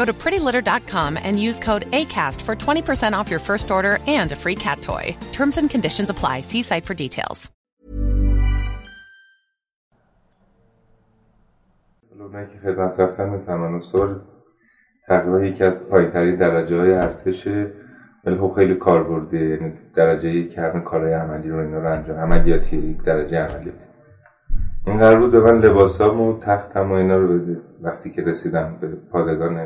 Go to prettylitter.com and use code ACAST for 20% off your first order and a free cat toy. Terms and conditions apply. See site for details. اونایی که خدمت رفتن می‌فهمن استاد تقریبا یکی از پایینترین درجه های ارتشه ولی خب خیلی کاربردی یعنی درجه که همه کارهای عملی رو اینا رو انجام عملیاتی یک درجه عملیاتی این قرار بود به من لباسام و تختم و اینا رو بده وقتی که رسیدم به پادگان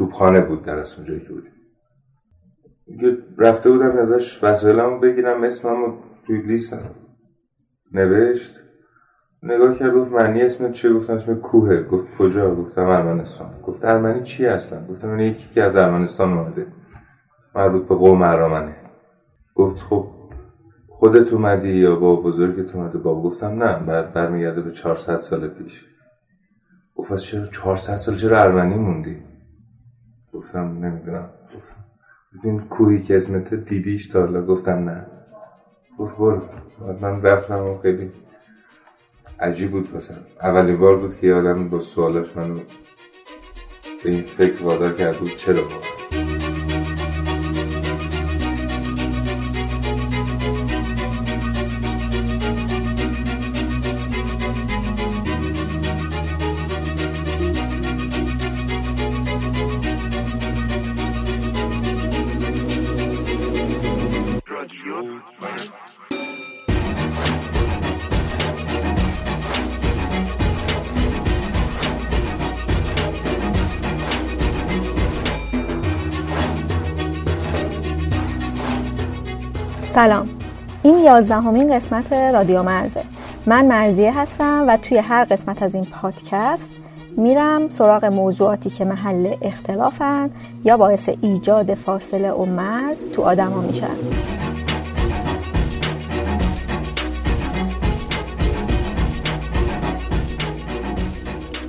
توپخانه بود در از اونجایی که بودیم. رفته بودم ازش وسایلمو بگیرم اسمم رو توی لیست نوشت. نگاه کرد گفت معنی اسم چیه؟ گفتم اسم کوهه. گفت کجا؟ گفتم ارمنستان. گفت ارمنی چی اصلا گفتم این یکی که از ارمنستان اومده. مربوط به قوم ارامنه گفت خب خودت اومدی یا با بزرگت اومده؟ بابا. گفتم نه بر برمیگرده به 400 سال پیش. گفت چرا 400 سال چرا ارمنی موندی؟ گفتم نمی‌دونم. گفتم این کوهی که اسمت دیدیش تا حالا گفتم نه. گفت برو. من رفتم و خیلی عجیب بود مثلا اولین بار بود که آدم با سوالاش منو به این فکر وادار کرد بود چرا سلام. این یازدهمین قسمت رادیو مرزه. من مرزیه هستم و توی هر قسمت از این پادکست میرم سراغ موضوعاتی که محل اختلافن یا باعث ایجاد فاصله و مرز تو آدما میشن.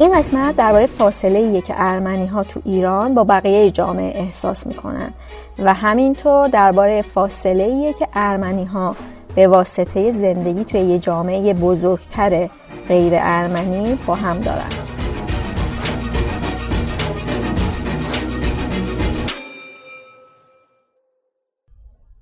این قسمت درباره فاصله ایه که ارمنی ها تو ایران با بقیه جامعه احساس می‌کنن و همینطور درباره فاصله ایه که ارمنی ها به واسطه زندگی توی یه جامعه بزرگتر غیر ارمنی با هم دارن.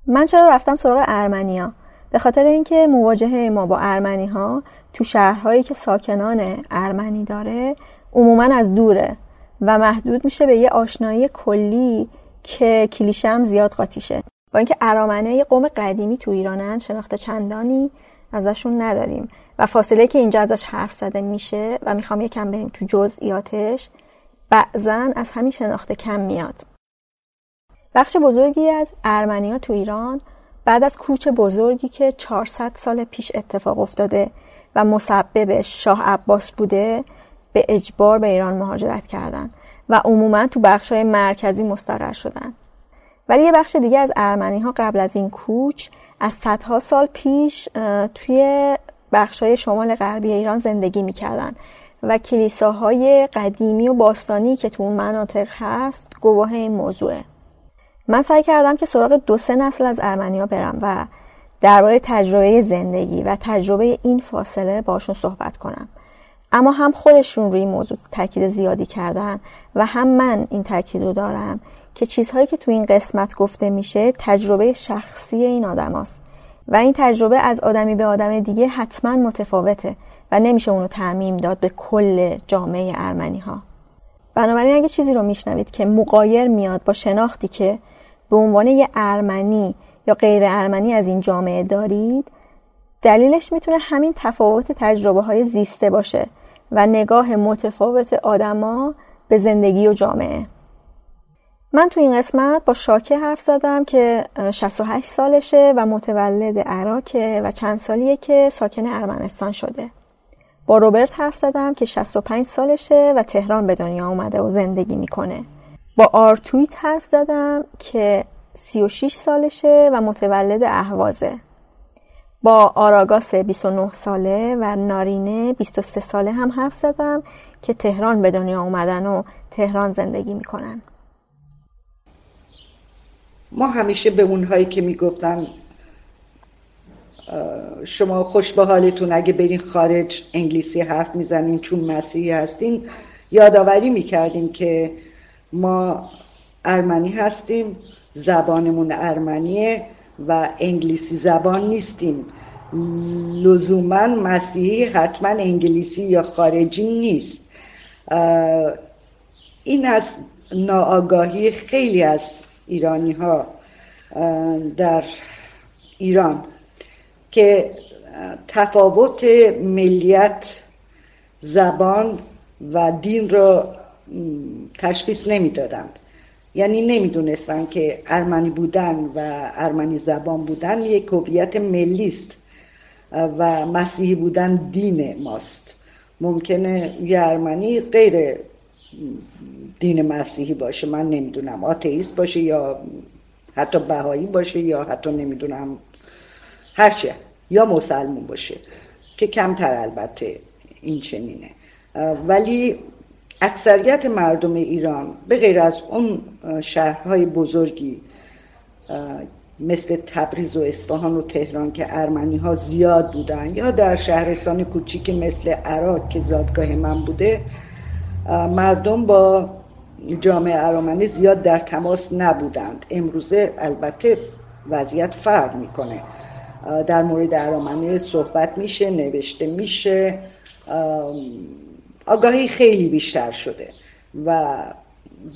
من چرا رفتم سراغ ارمنیا؟ به خاطر اینکه مواجهه ما با ارمنی ها تو شهرهایی که ساکنان ارمنی داره عموما از دوره و محدود میشه به یه آشنایی کلی که کلیشه زیاد قاطیشه. با اینکه ارامنه یه قوم قدیمی تو ایرانن شناخته چندانی ازشون نداریم. و فاصله که اینجا ازش حرف زده میشه و می‌خوام یکم بریم تو جزئیاتش بعضا از همین شناخته کم میاد. بخش بزرگی از ارمنی ها تو ایران بعد از کوچ بزرگی که 400 سال پیش اتفاق افتاده و مسببش شاه عباس بوده به اجبار به ایران مهاجرت کردن و عموما تو بخش های مرکزی مستقر شدن. ولی یه بخش دیگه از ارمنی ها قبل از این کوچ از صدها سال پیش توی بخش های شمال غربی ایران زندگی می‌کردن و کلیساهای قدیمی و باستانی که تو اون مناطق هست گواه این موضوعه. من سعی کردم که سراغ دو سه نسل از ارمنیا برم و درباره تجربه زندگی و تجربه این فاصله باشون صحبت کنم اما هم خودشون روی موضوع تاکید زیادی کردن و هم من این تاکید رو دارم که چیزهایی که تو این قسمت گفته میشه تجربه شخصی این آدم هست. و این تجربه از آدمی به آدم دیگه حتما متفاوته و نمیشه اونو تعمیم داد به کل جامعه ارمنی ها بنابراین اگه چیزی رو میشنوید که مقایر میاد با شناختی که به عنوان یه ارمنی یا غیر ارمنی از این جامعه دارید؟ دلیلش می‌تونه همین تفاوت تجربه های زیسته باشه و نگاه متفاوت آدما به زندگی و جامعه. من تو این قسمت با شاکه حرف زدم که 68 سالشه و متولد عراقه و چند سالیه که ساکن ارمنستان شده. با روبرت حرف زدم که 65 سالشه و تهران به دنیا اومده و زندگی می‌کنه. با آرتویت حرف زدم که 36 سالشه و متولد اهوازه با آراگاس 29 ساله و نارینه 23 ساله هم حرف زدم که تهران به دنیا اومدن و تهران زندگی می‌کنن. ما همیشه به اونهایی که می‌گفتن شما خوش به حالتون اگه برین خارج انگلیسی حرف می‌زنین چون مسیحی هستین یادآوری می‌کردیم که ما ارمنی هستیم. زبانمون ارمنیه و انگلیسی زبان نیستیم. لزوما مسیحی حتما انگلیسی یا خارجی نیست. این از ناآگاهی خیلی از ایرانی ها در ایران که تفاوت ملیت زبان و دین را تشخیص نمی‌دادند. یعنی نمی‌دونستن که ارمنی بودن و ارمنی زبان بودن یک هویت ملی است و مسیحی بودن دین ماست. ممکنه یه ارمنی غیر دین مسیحی باشه من نمی‌دونم آتئیست باشه یا حتی بهایی باشه یا حتی نمی‌دونم هرچه یا مسلمون باشه که کمتر البته این چنینه. ولی اکثریت مردم ایران به غیر از اون شهرهای بزرگی مثل تبریز و اصفهان و تهران که ارمنی ها زیاد بودن یا در شهرستان کوچیک مثل عراق که زادگاه من بوده مردم با جامعه ارامنی زیاد در تماس نبودند. امروزه البته وضعیت فرق می‌کنه. در مورد ارامنه صحبت میشه نوشته میشه. آگاهی خیلی بیشتر شده. و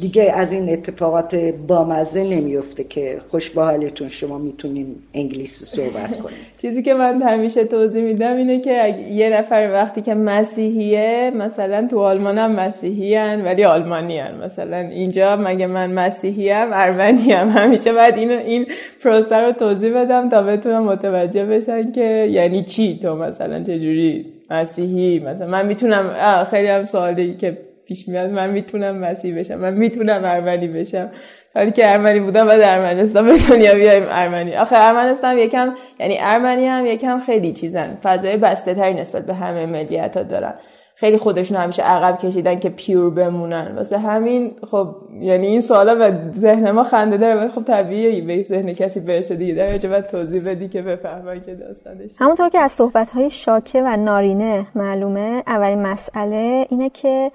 دیگه از این اتفاقات بامزه نمیفته که خوش با حالتون شما می‌تونین انگلیسی صحبت کنید چیزی که من همیشه توضیح میدم اینه که یه نفر وقتی که مسیحیه مثلا تو آلمان هم مسیحی هن ولی آلمانی هن. مثلا اینجا مگه من مسیحی هم ارمنی هم همیشه باید اینو این پروسه رو توضیح بدم تا بتونم متوجه بشن که یعنی چی تو مثلا چجوری مسیحی؟ مثلا من می‌تونم خیلی هم سوالی که پیش میاد من می‌تونم مسیح بشم من می‌تونم ارمنی بشم. ولی که ارمنی بودم و در ارمنستان به دنیا بیایم ارمنی. آخه ارمنستان یکم یعنی ارمنی هم یکم خیلی چیزن. فضای بسته تری نسبت به همه ملیت ها دارن. خیلی خودشون همیشه عقب کشیدن که پیور بمونن. واسه همین خب یعنی این سوالا به ذهن ما خنده داره خب طبیعیه به ذهن کسی برسه دیگه. در توضیح بدی که بفهمن که داستانش همونطور که از صحبت های شاکه و نارینه معلومه اولین مسئله اینه که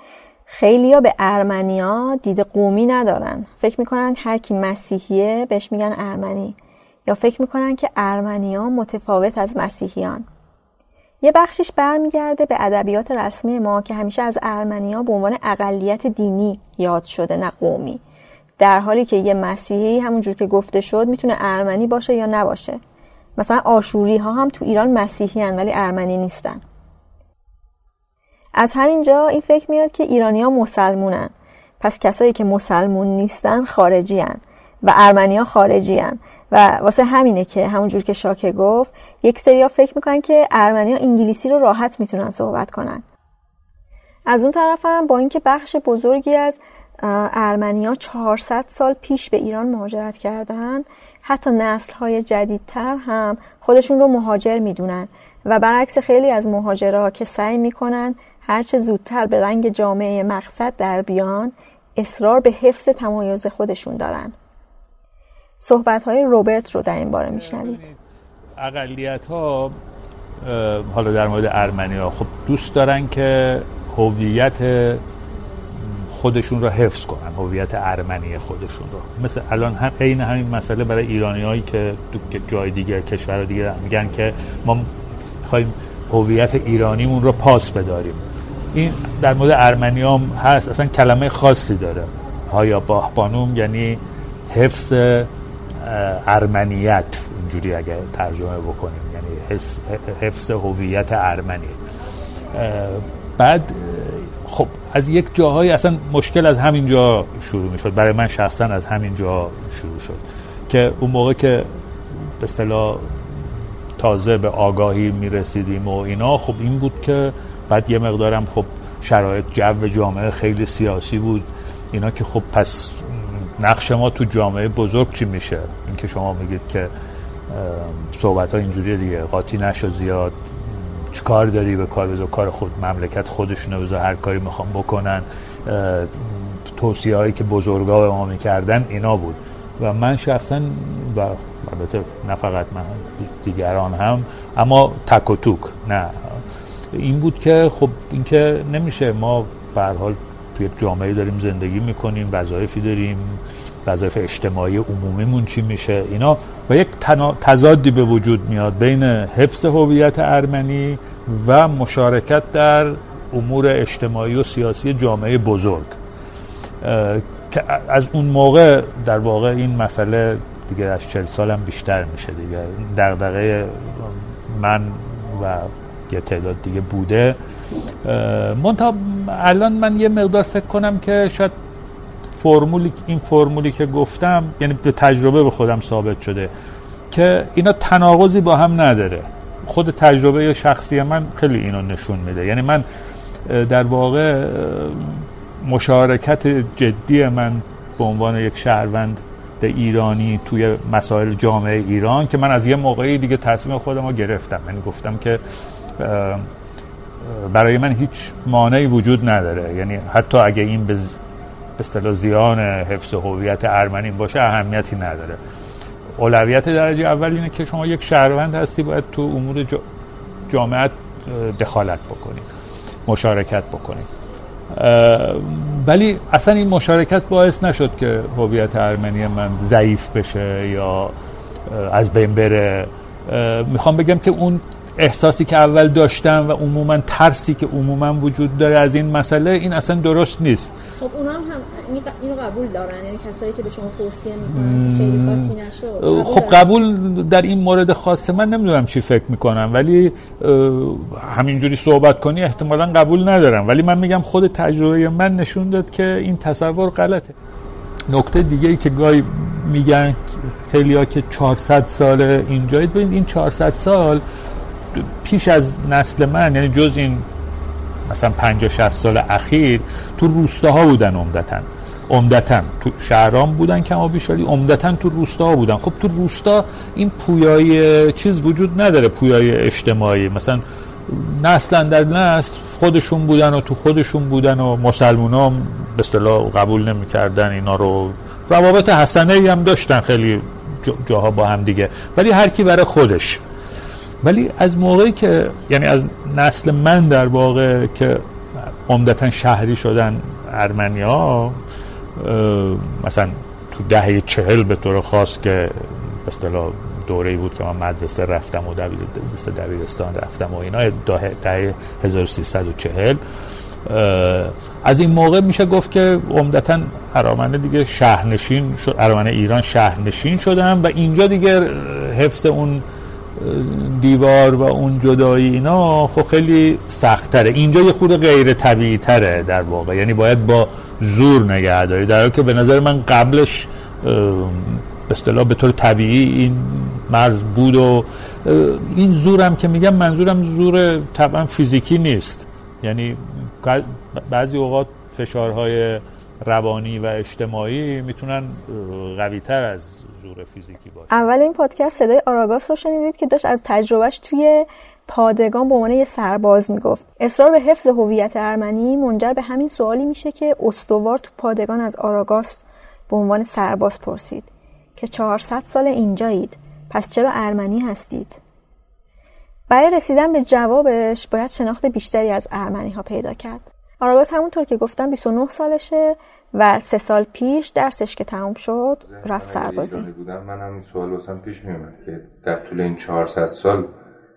خیلیا به ارمنیا دید قومی ندارن. فکر می‌کنن هر کی مسیحیه بهش میگن ارمنی. یا فکر می‌کنن که ارمنیا متفاوت از مسیحیان. یه بخشش برمیگرده به ادبیات رسمی ما که همیشه از ارمنیا به عنوان اقلیت دینی یاد شده نه قومی. در حالی که یه مسیحی همونجور که گفته شد می‌تونه ارمنی باشه یا نباشه. مثلا آشوری ها هم تو ایران مسیحی هن ولی ارمنی نیستن. از همینجا این فکر میاد که ایرانیا مسلمونن. پس کسایی که مسلمون نیستن خارجی هن و ارمنیا خارجی هن و واسه همینه که همونجور که شاکه گفت یک سریا فکر می‌کنن که ارمنیا انگلیسی رو راحت می‌تونن صحبت کنن. از اون طرف هم با اینکه بخش بزرگی از ارمنیا 400 سال پیش به ایران مهاجرت کردن حتی نسل های جدیدتر هم خودشون رو مهاجر می‌دونن. و برعکس خیلی از مهاجرها که سعی می‌کنن هرچه زودتر به رنگ جامعه مقصد در بیان اصرار به حفظ تمایز خودشون دارن. صحبت های روبرت رو در این باره میشنوید. اقلیت ها حالا در مورد ارمنی ها خب دوست دارن که هویت خودشون رو حفظ کنن هویت ارمنی خودشون رو. مثل الان هم عین همین مسئله برای ایرانی هایی که جای دیگه کشور دیگه میگن که ما می‌خوایم هویت ایرانیمون رو پاس بداریم. این در مورد ارمنی هم هست. اصلا کلمه خاصی داره. هایا باهبانوم یعنی حفظ ارمنیت. اینجوری اگه ترجمه بکنیم. یعنی حفظ هویت ارمنی. بعد خب از یک جاهای اصلا مشکل از همین جا شروع می شد برای من شخصا از همین جا شروع شد. که اون موقع که به تازه به آگاهی می رسیدیم و اینا خب این بود که بعد یه مقدارم خب شرایط جو جامعه خیلی سیاسی بود. اینا که خب پس نقش ما تو جامعه بزرگ چی میشه؟ اینکه شما میگید که صحبت ها اینجوری دیگه. قاطی نشو زیاد. کار داری به کار بذار؟ کار خود مملکت خودشونه بذار هر کاری می‌خوام بکنن. توصیه هایی که بزرگا به ما می‌کردن اینا بود. و من شخصا و البته نه فقط من دیگران هم اما تک و توک نه. این بود که خب اینکه نمیشه. ما به حال توی جامعه داریم زندگی می‌کنیم وظایفی داریم وظایف اجتماعی عمومیمون چی میشه؟ اینا و یک تضادی به وجود میاد بین حفظ هویت ارمنی و مشارکت در امور اجتماعی و سیاسی جامعه بزرگ. که از اون موقع در واقع این مسئله دیگه از چل سالم بیشتر میشه دیگه. دغدغه من و یه تعداد دیگه بوده. منتها الان من یه مقدار فکر کنم که شاید فرمولی این فرمولی که گفتم یعنی به تجربه به خودم ثابت شده که اینا تناقضی با هم نداره. خود تجربه شخصی من خیلی اینو نشون میده. یعنی من در واقع مشارکت جدی من به عنوان یک شهروند ایرانی توی مسائل جامعه ایران که من از یه موقعی دیگه تصمیم خودم رو گرفتم. یعنی گفتم که برای من هیچ مانعی وجود نداره. یعنی حتی اگه این به اصطلاح زیان حفظ هویت ارمنی باشه اهمیتی نداره. اولویت درجه اول اینه که شما یک شهروند هستی باید تو امور جامعه دخالت بکنید مشارکت بکنید ولی اصلا این مشارکت باعث نشد که هویت ارمنی من ضعیف بشه یا از بین بره. می‌خوام بگم که اون احساسی که اول داشتم و عموما ترسی که عموما وجود داره از این مسئله این اصلا درست نیست. خب اونا هم, اینو قبول دارن. یعنی کسایی که به شما توصیه می‌کنن که خیلی خاطی نشو خب قبول در این مورد خاصه من نمی‌دونم چی فکر می‌کنم ولی همینجوری صحبت کنی احتمالا قبول ندارم. ولی من میگم خود تجربه من نشون داد که این تصور غلطه. نکته دیگه ای که گاهی میگن خیلی ها که 400 سال اینجایید ببین این 400 سال پیش از نسل من یعنی جز این مثلا 50 60 سال اخیر تو روستاها بودن عمدتا. عمدتا تو شهرام بودن کما بیش ولی عمدتا تو روستاها بودن. خب تو روستا این پویای چیز وجود نداره پویای اجتماعی. مثلا نسلا در نسل خودشون بودن و تو خودشون بودن و مسلمان ها به اصطلاح قبول نمی‌کردن اینا رو. روابط حسنه هم داشتن خیلی جاها با هم دیگه. ولی هر کی برای خودش ولی از موقعی که یعنی از نسل من در واقع که عمدتا شهری شدن ارمنیا مثلا تو دهه چهل به طور خاص که به اصطلاح دوره بود که من مدرسه رفتم و دبیرستان رفتم و اینا دهه 1340 از این موقع میشه گفت که عمدتا ارامنه دیگه شهرنشین شد ارامنه ایران شهرنشین شدن و اینجا دیگه حفظ اون دیوار و اون جدایی اینا خب خیلی سختره اینجا یه خود غیر طبیعی تره در واقع. یعنی باید با زور نگه داری. در حالی که به نظر من قبلش به اصطلاح به طور طبیعی این مرز بود و این زورم که میگم منظورم زور طبعا فیزیکی نیست. یعنی بعضی اوقات فشارهای روانی و اجتماعی می‌تونن قوی تر از زور فیزیکی باشه. اول این پادکست صدای آراگاس رو شنیدید که داشت از تجربهش توی پادگان به عنوان یه سرباز می‌گفت. اصرار به حفظ هویت ارمنی منجر به همین سوالی میشه که استوار تو پادگان از آراگاس به عنوان سرباز پرسید که 400 سال اینجایید پس چرا ارمنی هستید؟ برای رسیدن به جوابش باید شناخت بیشتری از ارمنی ها پیدا کرد. آراگاس همونطور که گفتم 29 سالشه و سه سال پیش درسش که تموم شد رفت سربازی. بودم من همین سوال واسم پیش میومد که در طول این 400 سال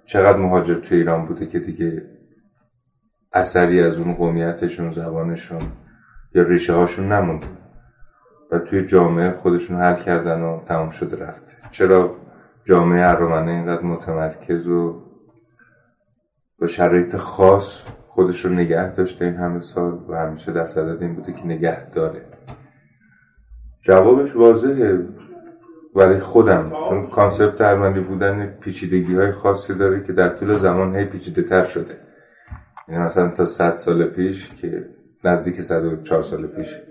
چقدر مهاجر توی ایران بوده که دیگه اثری از اون قومیتشون زبانشون یا ریشه هاشون نمونده. و توی جامعه خودشون حل کردن و تمام شده رفته چرا جامعه ارامنه اینقدر متمرکز و با شرایط خاص خودش رو نگه داشته این همه سال و همیشه در صدد این بوده که نگه داره. جوابش واضحه. برای خودم چون کانسپت ارمنی بودن پیچیدگی های خاصی داره که در طول زمان هی پیچیده تر شده. یعنی مثلا تا 100 سال پیش که نزدیک 104 سال پیش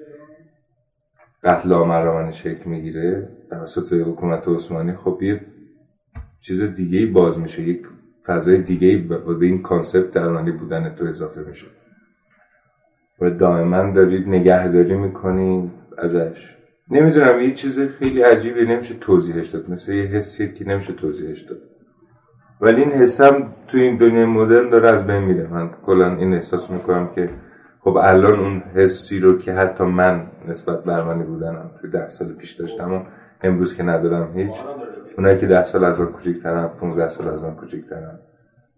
قتل ارمنی شکل می‌گیره توسط حکومت عثمانی خب یه چیز دیگه باز میشه. یک فضای دیگه به این کانسپت ارمنی بودن تو اضافه میشه. و دائما دارید نگهداری می‌کنی ازش. نمی‌دونم یه چیز خیلی عجیبی نمیشه توضیحش داد. مثل یه حسی که نمیشه توضیحش داد. ولی این حسم تو این دنیای مدرن داره از بین میره. من کلا این احساس می‌کنم که خب الان اون حسی رو که حتی من نسبت به ارمنی بودنم تو ده سال پیش داشتم و امروز که ندارم هیچ اونایی که ده سال از من کوچیک‌ترن 15 سال از من کوچیک‌ترن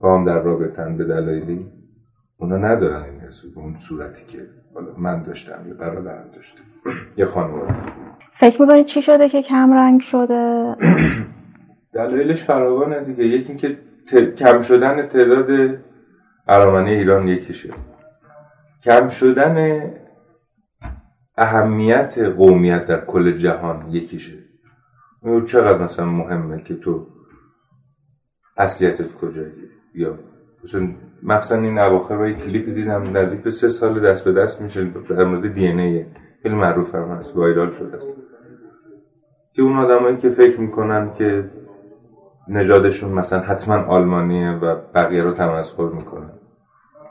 با هم در رابطن به دلایلی اونا ندارن این حسو به اون صورتی که من داشتم یا برادرم داشتم. یه خانواده فکر می‌کنی چی شده که کم رنگ شده؟ دلایلش فراوانه دیگه. یکی اینکه کم شدن تعداد ارامنه ایران یکیشه. کم شدن اهمیت قومیت در کل جهان یکیشه. چقدر مثلا مهمه که تو اصلیتت کجایی؟ یا مثلا مخصوصا این اواخر با کلیپ دیدم نزدیک به سه سال دست به دست میشه در مورد دی ان خیلی معروف هم هست وایرال شده است. که اون آدمایی که فکر می‌کنن که نژادشون مثلا حتما آلمانیه و بقیه رو تمسخر می‌کنن.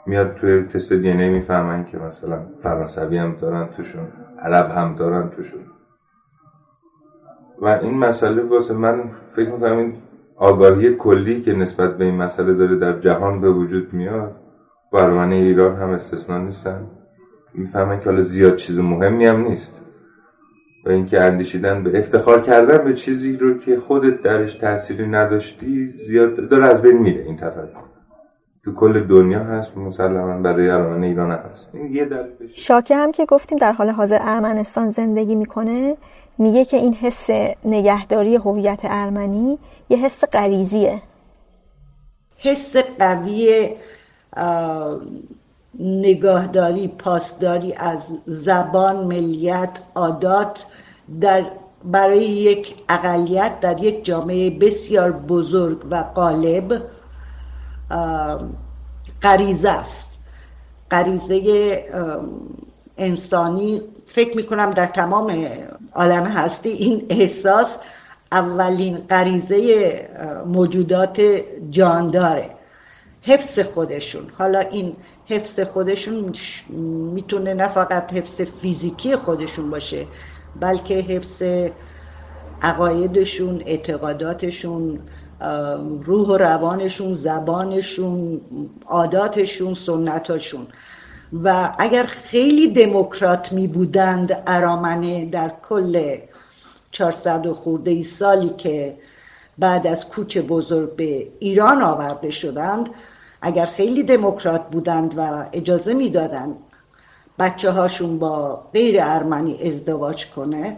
میاد توی تست دی ان می‌فهمن که مثلا فرانسوی هم دارن توشون عرب هم دارن توشون. و این مسئله واسه من فکر می‌کنم این آگاهی کلی که نسبت به این مسئله داره در جهان به وجود میاد برمانه ایران هم استثنا نیستن. می‌فهمن که حالا زیاد چیز مهمی هم نیست. و اینکه اندیشیدن به افتخار کردن به چیزی رو که خودت درش تأثیری نداشتی زیاد داره از بین میره این تفکر. تو کل دنیا هست مسلما برای ارمن ایران هست. این یه شاکه هم که گفتیم در حال حاضر ارمنستان زندگی می‌کنه میگه که این حس نگهداری هویت ارمنی یه حس غریزیه. حس قوی نگاهداری پاسداری از زبان ملیت عادات در برای یک اقلیت در یک جامعه بسیار بزرگ و قالب غریزه است. غریزه انسانی فکر می‌کنم در تمام عالم هستی این احساس اولین غریزه موجودات جانداره حفظ خودشون. حالا این حفظ خودشون می‌تونه نه فقط حفظ فیزیکی خودشون باشه بلکه حفظ عقایدشون اعتقاداتشون روح و روانشون زبانشون عاداتشون سنتاشون. و اگر خیلی دموکرات می بودند ارامنه در کل 400 و خورده ای سالی که بعد از کوچ بزرگ به ایران آورده شدند اگر خیلی دموکرات بودند و اجازه می‌دادند بچه هاشون با غیر ارمنی ازدواج کنه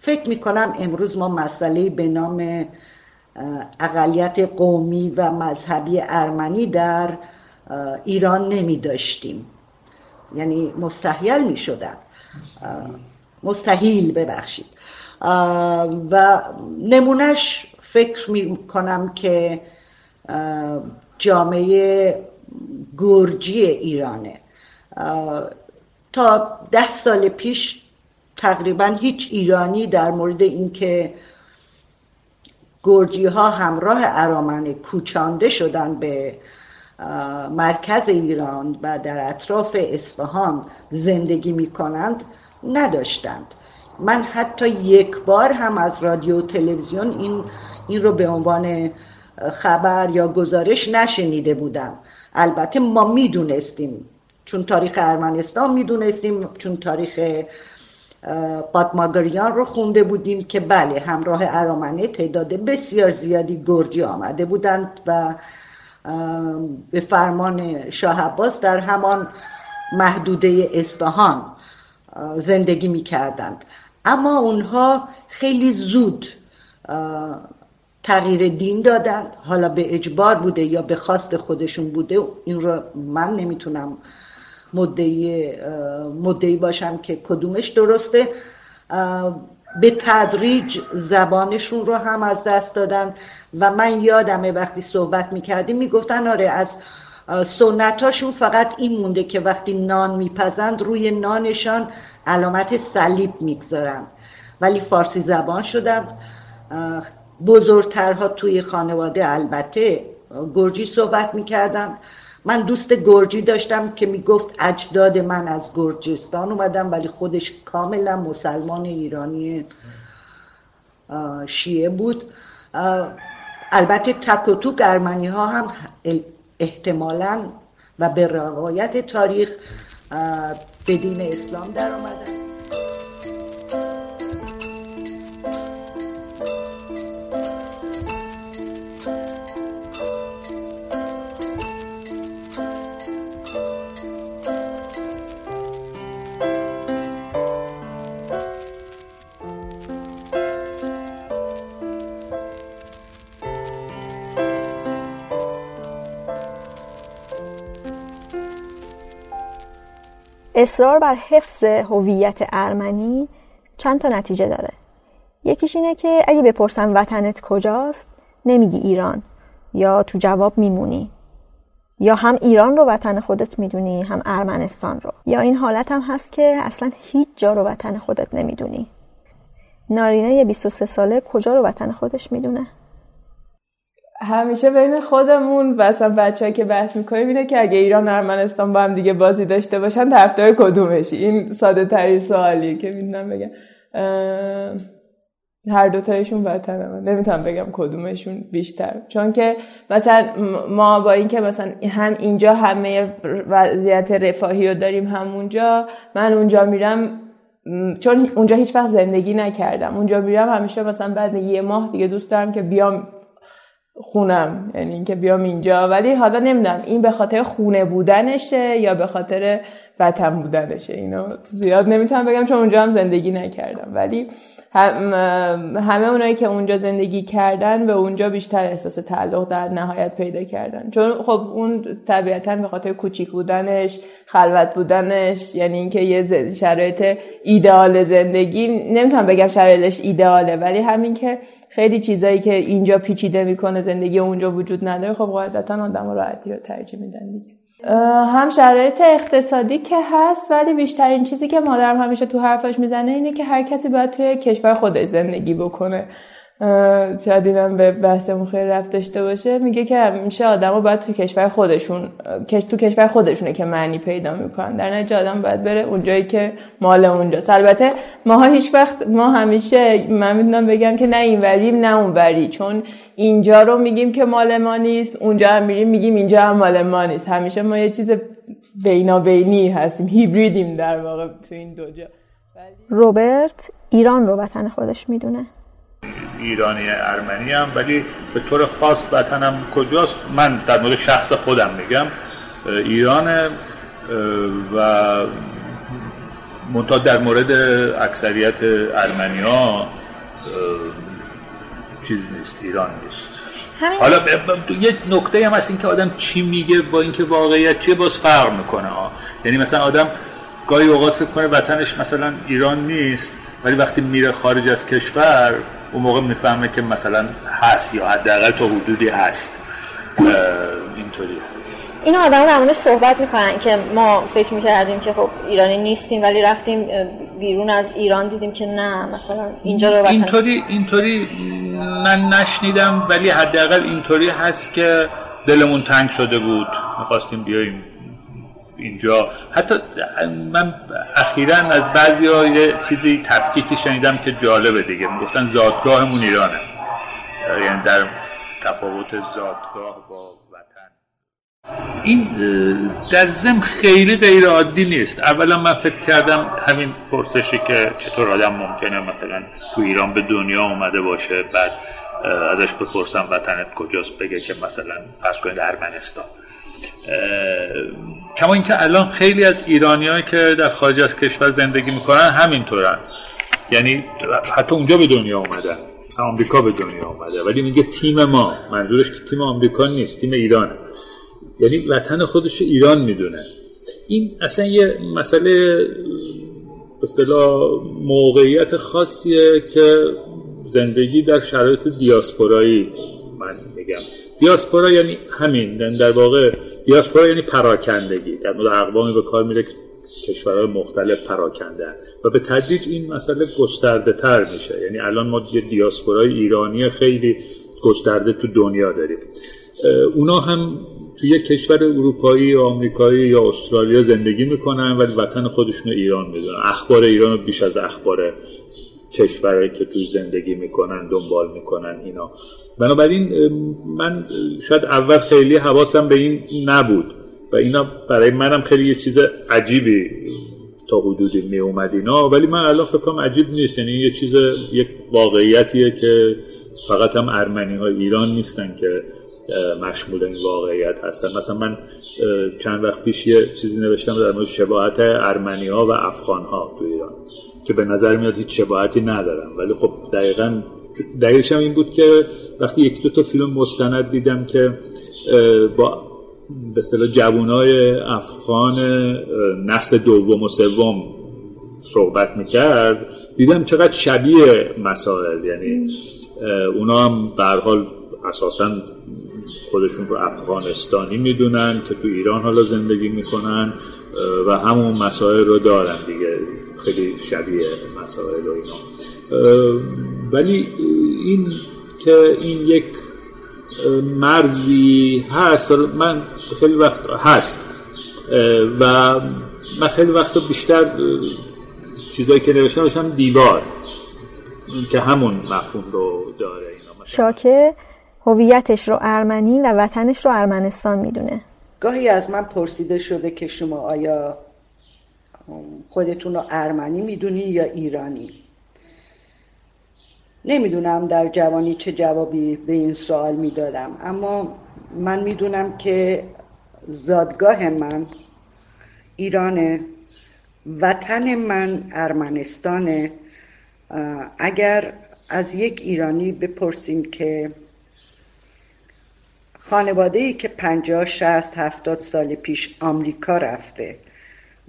فکر می‌کنم امروز ما مسئله به نام اقلیت قومی و مذهبی ارمنی در ایران نمی داشتیم یعنی مستحیل می شدن. مستحیل ببخشید. و نمونهش فکر می کنم که جامعه گرجی ایرانه. تا ده سال پیش تقریبا هیچ ایرانی در مورد اینکه گرجی ها همراه ارامنه کوچانده شدن به مرکز ایران و در اطراف اصفهان زندگی می کنند نداشتند. من حتی یک بار هم از رادیو و تلویزیون این, این رو به عنوان خبر یا گزارش نشنیده بودم. البته ما می‌دونستیم. چون تاریخ ارمنستان می‌دونستیم چون تاریخ قاتماگریان رو خونده بودیم که بله همراه ارامنه تعداد بسیار زیادی گرجی آمده بودند و به فرمان شاه عباس در همان محدوده اصفهان زندگی می کردند اما اونها خیلی زود تغییر دین دادند. حالا به اجبار بوده یا به خواست خودشون بوده این رو من نمی‌تونم مدعی مدعی باشم که کدومش درسته. به تدریج زبانشون رو هم از دست دادن و من یادمه وقتی صحبت می‌کردیم می‌گفتن آره از سنتاشون فقط این مونده که وقتی نان میپزند روی نانشان علامت صلیب می‌گذارن. ولی فارسی زبان شدن. بزرگترها توی خانواده البته گرجی صحبت می‌کردن. من دوست گرجی داشتم که می‌گفت اجداد من از گرجستان اومدم ولی خودش کاملا مسلمان ایرانی شیعه بود. البته تک و توک ارمنی ها هم احتمالا و به روایت تاریخ به دین اسلام در آمدن اصرار بر حفظ هویت ارمنی چند تا نتیجه داره. یکیش اینه که اگه بپرسن وطنت کجاست نمیگی ایران یا تو جواب میمونی. یا هم ایران رو وطن خودت می‌دونی هم ارمنستان رو. یا این حالت هم هست که اصلا هیچ جا رو وطن خودت نمی‌دونی. نارینه 23 ساله کجا رو وطن خودش می‌دونه؟ همیشه بین خودمون و اصلا بچه که بحث می‌کنیم اینه که اگه ایران ارمنستان با هم دیگه بازی داشته باشن طرفدار کدومشی؟ این ساده ترین سوالیه که می‌دونم بگم. هر دوتایشون وطنه من نمی‌تونم بگم کدومشون بیشتر. چون که مثلا ما با اینکه مثلا هم اینجا همه وضعیت رفاهی رو داریم همونجا من اونجا میرم چون اونجا هیچ وقت زندگی نکردم. اونجا میرم همیشه مثلا بعد یه ماه دیگه دوست دارم که بیام خونم یعنی اینکه بیام اینجا. ولی حالا نمی‌دونم این به خاطر خونه بودنشه یا به خاطر وطن بودنشه؟ اینو زیاد نمی‌تونم بگم چون اونجا هم زندگی نکردم. ولی همه اونایی که اونجا زندگی کردن به اونجا بیشتر احساس تعلق در نهایت پیدا کردن. چون خب اون طبیعتا به خاطر کوچیک بودنش خلوت بودنش یعنی اینکه یه شرایط ایدئال زندگی نمی‌تونم بگم شرایطش ایدئاله ولی همین که خیلی چیزایی که اینجا پیچیده می‌کنه زندگی اونجا وجود نداره خب قاعدتا آدم راحتی رو ترجیح میدن دیگه. هم شرایط اقتصادی که هست ولی بیشترین چیزی که مادرم همیشه تو حرفش می‌زنه اینه که هر کسی باید توی کشور خودش زندگی بکنه. شاید اینم به بحثمون خیلی رفت داشته باشه. میگه که همیشه آدما باید تو کشور خودشون تو کشور خودشونه که معنی پیدا می‌کنن. در نتیجه آدم باید بره اونجایی که مال اونجاست البته ماها هیچ وقت ما همیشه من می‌دونم بگم که نه این وریم نه اون وری چون اینجا رو میگیم که مال ما نیست اونجا هم میریم میگیم اینجا هم مال ما نیست. همیشه ما یه چیز بینابینی هستیم هیبریدیم در واقع تو این دو جا. روبرت ایران رو وطن خودش می‌دونه. ایرانی ارمنی هم ولی به طور خاص وطنم کجاست؟ من در مورد شخص خودم میگم. ایران و منتها در مورد اکثریت ارمنی ها چیز نیست ایران نیست. حالا یه نکته هم هست این که آدم چی میگه با اینکه واقعیت چیه باز فرق می‌کنه ها یعنی مثلا آدم گاهی اوقات فکر کنه وطنش مثلا ایران نیست ولی وقتی میره خارج از کشور اون موقع می‌فهمه که مثلا هست یا حداقل تا حدودی هست. اینطوری. این آدم در موردش صحبت می‌کنن که ما فکر می‌کردیم که خب ایرانی نیستیم ولی رفتیم بیرون از ایران دیدیم که نه مثلا اینجا رو اینطوری اینطوری من نشنیدم ولی حداقل اینطوری هست که دلمون تنگ شده بود. می‌خواستیم بیایم اینجا. حتی من اخیرا از بعضی ها یه چیزی تفکیکی شنیدم که جالبه دیگه. گفتن زادگاهمون ایرانه. یعنی در تفاوت زادگاه با وطن. این در زم خیلی غیر عادی نیست. اولا من فکر کردم همین پرسشی که چطور آدم ممکنه مثلا تو ایران به دنیا اومده باشه بعد ازش بپرسم وطنت کجاست بگه که مثلا فرض کنید ارمنستان. کما اینکه الان خیلی از ایرانیایی که در خارج از کشور زندگی می‌کنن همینطورن. یعنی حتی اونجا به دنیا اومدن. مثلا آمریکا به دنیا اومده. ولی میگه تیم ما. منظورش که تیم آمریکا نیست تیم ایران. یعنی وطن خودش ایران می‌دونه. این اصلا یه مسئله به موقعیت خاصیه که زندگی در شرایط دیاسپورایی من دیاسپورا یعنی همین در واقع دیاسپورا یعنی پراکندگی. در مورد اقوامی به کار میره کشورهای مختلف پراکنده و به تدریج این مسئله گسترده تر میشه. یعنی الان ما دیاسپورای ایرانی خیلی گسترده تو دنیا داریم. اونا هم توی یک کشور اروپایی یا آمریکایی یا استرالیا زندگی می‌کنن ولی وطن خودشون ایران می‌دونن. اخبار ایران بیش از اخبار کشوری که توی زندگی می‌کنن دنبال می‌کنن اینا. بنابراین من شاید اول خیلی حواسم به این نبود و اینا برای منم خیلی یه چیز عجیبی تا حدودی می اومد اینا. ولی من الان فکر کنم عجیب نیست. یعنی یه چیز یک واقعیتیه که فقط هم ارمنی های ایران نیستن که مشمول این واقعیت هستن. مثلا من چند وقت پیش یه چیزی نوشتم در مورد شباهت ارمنی ها و افغان ها تو ایران. که به نظر میاد هیچ شباهتی ندارن ولی خب دقیقا دقیقش هم این بود که وقتی یک دو تا فیلم مستند دیدم که با به اصطلاح جوانای افغان نسل دوم و سوم صحبت می‌کرد دیدم چقدر شبیه مسائل. یعنی اونا هم به حال اساسا خودشون رو افغانستانی می‌دونن که تو ایران حالا زندگی می‌کنن و همون مسائل رو دارن دیگه. خیلی شبیه مسائل و اینا. ولی این که این یک مرزی هست من خیلی وقت هست. و من خیلی وقت بیشتر چیزایی که نوشتم نوشتم دیوار. که همون مفهوم رو داره اینا. شاکه هویتش رو ارمنی و وطنش رو ارمنستان می‌دونه. گاهی از من پرسیده شده که شما آیا خودتون رو ارمنی می‌دونی یا ایرانی؟ نمی‌دونم در جوانی چه جوابی به این سوال می‌دادم اما من می‌دونم که زادگاه من ایرانه وطن من ارمنستانه اگر از یک ایرانی بپرسیم که خانواده ای که پنجاه شست هفتاد سال پیش آمریکا رفته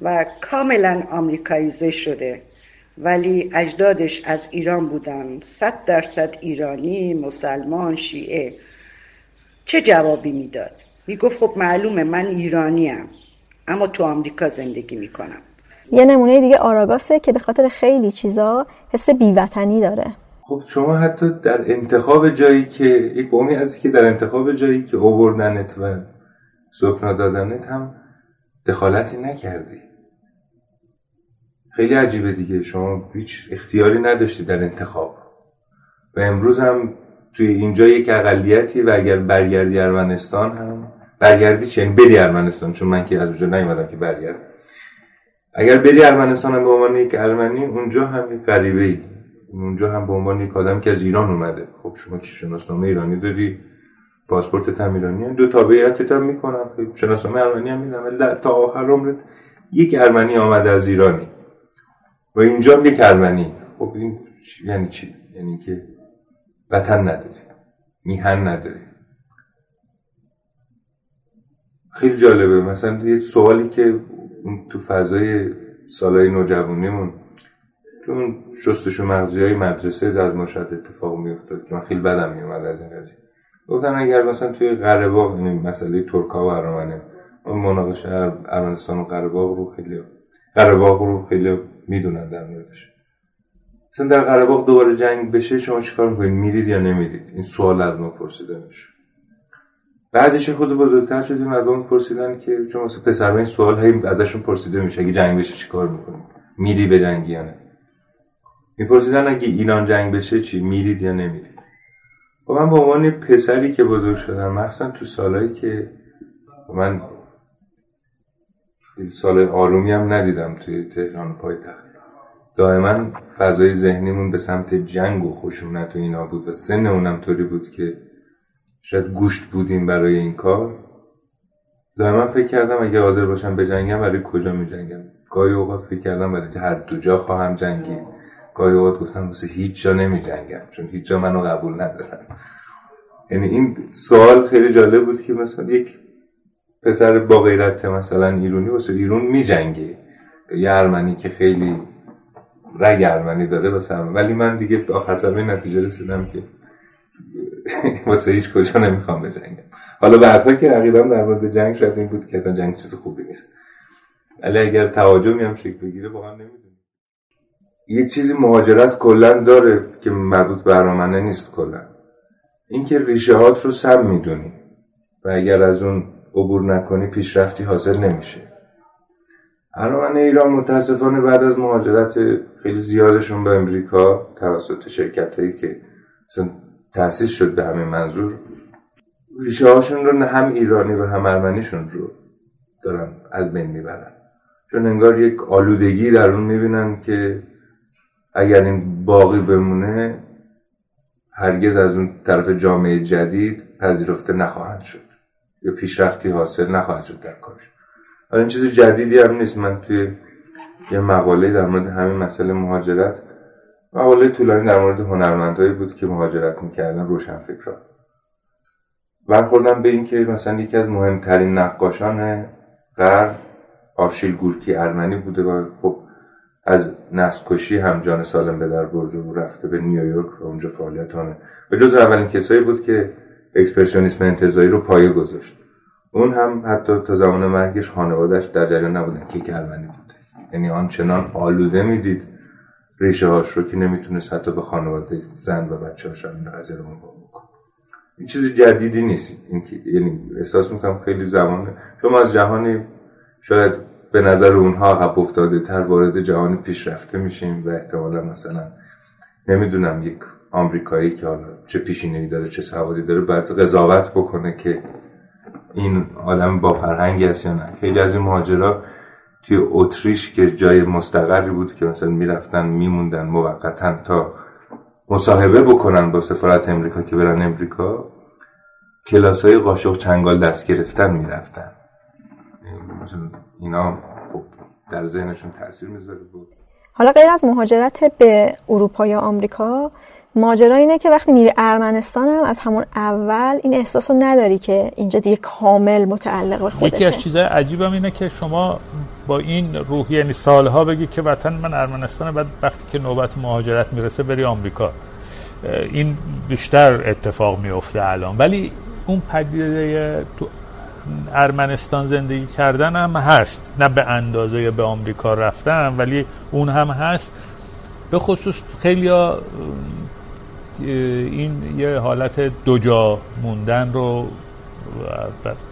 و کاملا آمریکاییزه شده. ولی اجدادش از ایران بودن. صد درصد ایرانی مسلمان شیعه. چه جوابی می‌داد؟ می‌گفت خب معلومه من ایرانیم. اما تو آمریکا زندگی می‌کنم. یه نمونه دیگه آراگاسه که به خاطر خیلی چیزا حس بیوطنی داره. خب شما حتی در انتخاب جایی که یک قومی هستی که در انتخاب جایی که اووردنت و سکنا دادنت هم دخالتی نکردی. خیلی عجیبه دیگه. شما هیچ اختیاری نداشتی در انتخاب. و امروز هم توی اینجا یک اقلیتی و اگر برگردی ارمنستان هم برگردی چه؟ یعنی بری ارمنستان چون من که از اونجا نیومدم که برگرد اگر بری ارمنستان هم به عنوان یک ارمنی اونجا هم یک غریبه اونجا هم به عنوان یک آدم که از ایران اومده. خب شما که شناسنامه ایرانی داری پاسپورت هم ایرانی دو تابعیتت هم می‌کنن. خب شناسنامه ارمنی هم میدن تا آخر عمرت یک ارمنی آمده از ایرانی. و اینجا ارمنی خب این یعنی چی؟ یعنی که وطن نداری. میهن نداری. خیلی جالبه. مثلا یه سوالی که تو فضای سالهای نوجوانیمون تو اون شستشو مغزی های مدرسه از ما شاید اتفاق میافتاد که من خیلی بدم میومد از این قضیه. گفتن اگر مثلا توی قره یعنی مسئله ترکا و ارمنه مناقشه ارمنستان و قره رو خیلی قره رو خیلی می‌دونن در موردش. مثلا در قره دوباره جنگ بشه شما چیکار می‌کنید؟ میرید یا نمیرید؟ این سوال از ما پرسیده میشه بعدش خود بزرگتر شدیم ما پرسیدن که چون مثلا پسر این سوال هایی ازشون پرسیده میشه اگه جنگ بشه چیکار می‌کنید؟ میری به جنگ یا نه؟ میپرسیدن اگه ایران جنگ بشه چی میرید یا نمیرید؟ و خب من به عنوان پسری که بزرگ شدم مثلا تو سالهایی که من سال آرومی هم ندیدم توی تهران پایتخت. دائما فضای ذهنیمون به سمت جنگ و خشونت و اینا بود و سن اونم طوری بود که شاید گوشت بودیم برای این کار. دائما فکر کردم اگه حاضر باشم به جنگم برای کجا می جنگم گاهی اوقات فکر کردم برای هر دو جا خواهم جنگید. گاهی اوقات گفتم واسه هیچ جا نمی جنگم چون هیچ جا منو قبول ندارن. یعنی این سوال خیلی جالب بود که مثلا یک پسر با غیرت مثلا ایرونی واسه ایرون می جنگه یه ارمنی که خیلی رگ ارمنی داره مثلا ولی من دیگه آخر سر نتیجه رسیدم که واسه هیچ کجا نمی‌خوام بجنگم. حالا بعدها که عقیدم در مورد جنگ شاید این بود که اصلا جنگ چیز خوبی نیست. ولی اگر توجه هم شکل بگیره واقعا نمی‌دونم. یک چیزی مهاجرت کلا داره که مربوط به ارامنه نیست کلا. اینکه ریشه هات رو سم می‌دونی. و اگر از اون عبور نکنی پیشرفتی حاصل نمیشه. ارامنه ایران متاسفانه بعد از مهاجرت خیلی زیادشون به امریکا توسط شرکت هایی که تأسیس شد به همین منظور ریشه هاشون رو هم ایرانی و هم ارمنیشون رو دارن از بین می‌برن. چون انگار یک آلودگی در اون می‌بینن که اگر این باقی بمونه هرگز از اون طرف جامعه جدید پذیرفته نخواهند شد. یا پیشرفتی حاصل نخواهد شد در کارش. حالا این چیز جدیدی هم نیست. من توی یه مقاله در مورد همین مسئله مهاجرت مقاله طولانی در مورد هنرمندهایی بود که مهاجرت می‌کردن روشن فکران برخوردم به این که مثلا یکی از مهمترین نقاشان غرب آرشیل گورکی ارمنی بوده و خب از نسل هم جان سالم به در و رفته به نیویورک و اونجا فعالیت و جز اولین کسایی بود که اکسپرسیونیسم انتظایی رو پایه گذاشت. اون هم حتی تا زمان مرگش خانوادش در جریان نبودن که ارمنی بوده یعنی آنچنان آلوده می‌دید ریشه هاش رو که نمی‌تونست حتی به خانواده زن و بچه هاش این قضیه رو بکنه. این چیز جدیدی نیست. این یعنی احساس می‌کنم خیلی زمانه چون از جهانی شاید به نظر اونها عقب افتاده تر وارد جهان پیشرفته میشیم و احتمالا مثلا نمی‌دونم یک آمریکایی که حالا چه پیشینه‌ای داره چه سوادی داره باید قضاوت بکنه که این آدم با فرهنگی است یا نه. خیلی از این مهاجرا توی اتریش که جای مستقری بود که مثلا می‌رفتن میموندن موقتا تا مصاحبه بکنن با سفارت امریکا که برن امریکا کلاس های قاشق چنگال دست گرفتن می‌رفتن. اینا خب در ذهنشون تاثیر می‌ذاره. بود حالا غیر از مهاجرت به اروپا یا آمریکا ماجرا اینه که وقتی میری ارمنستان هم از همون اول این احساس رو نداری که اینجا دیگه کامل متعلق به خودته. یکی از چیزهای عجیبم اینه که شما با این روح یعنی سالها بگی که وطن من ارمنستان بعد وقتی که نوبت مهاجرت می‌رسه بری آمریکا. این بیشتر اتفاق میفته الان. ولی اون پدیده تو ارمنستان زندگی کردن هم هست. نه به اندازه به آمریکا رفتن ولی اون هم هست. به خصوص خیلی این یه حالت دو جا موندن رو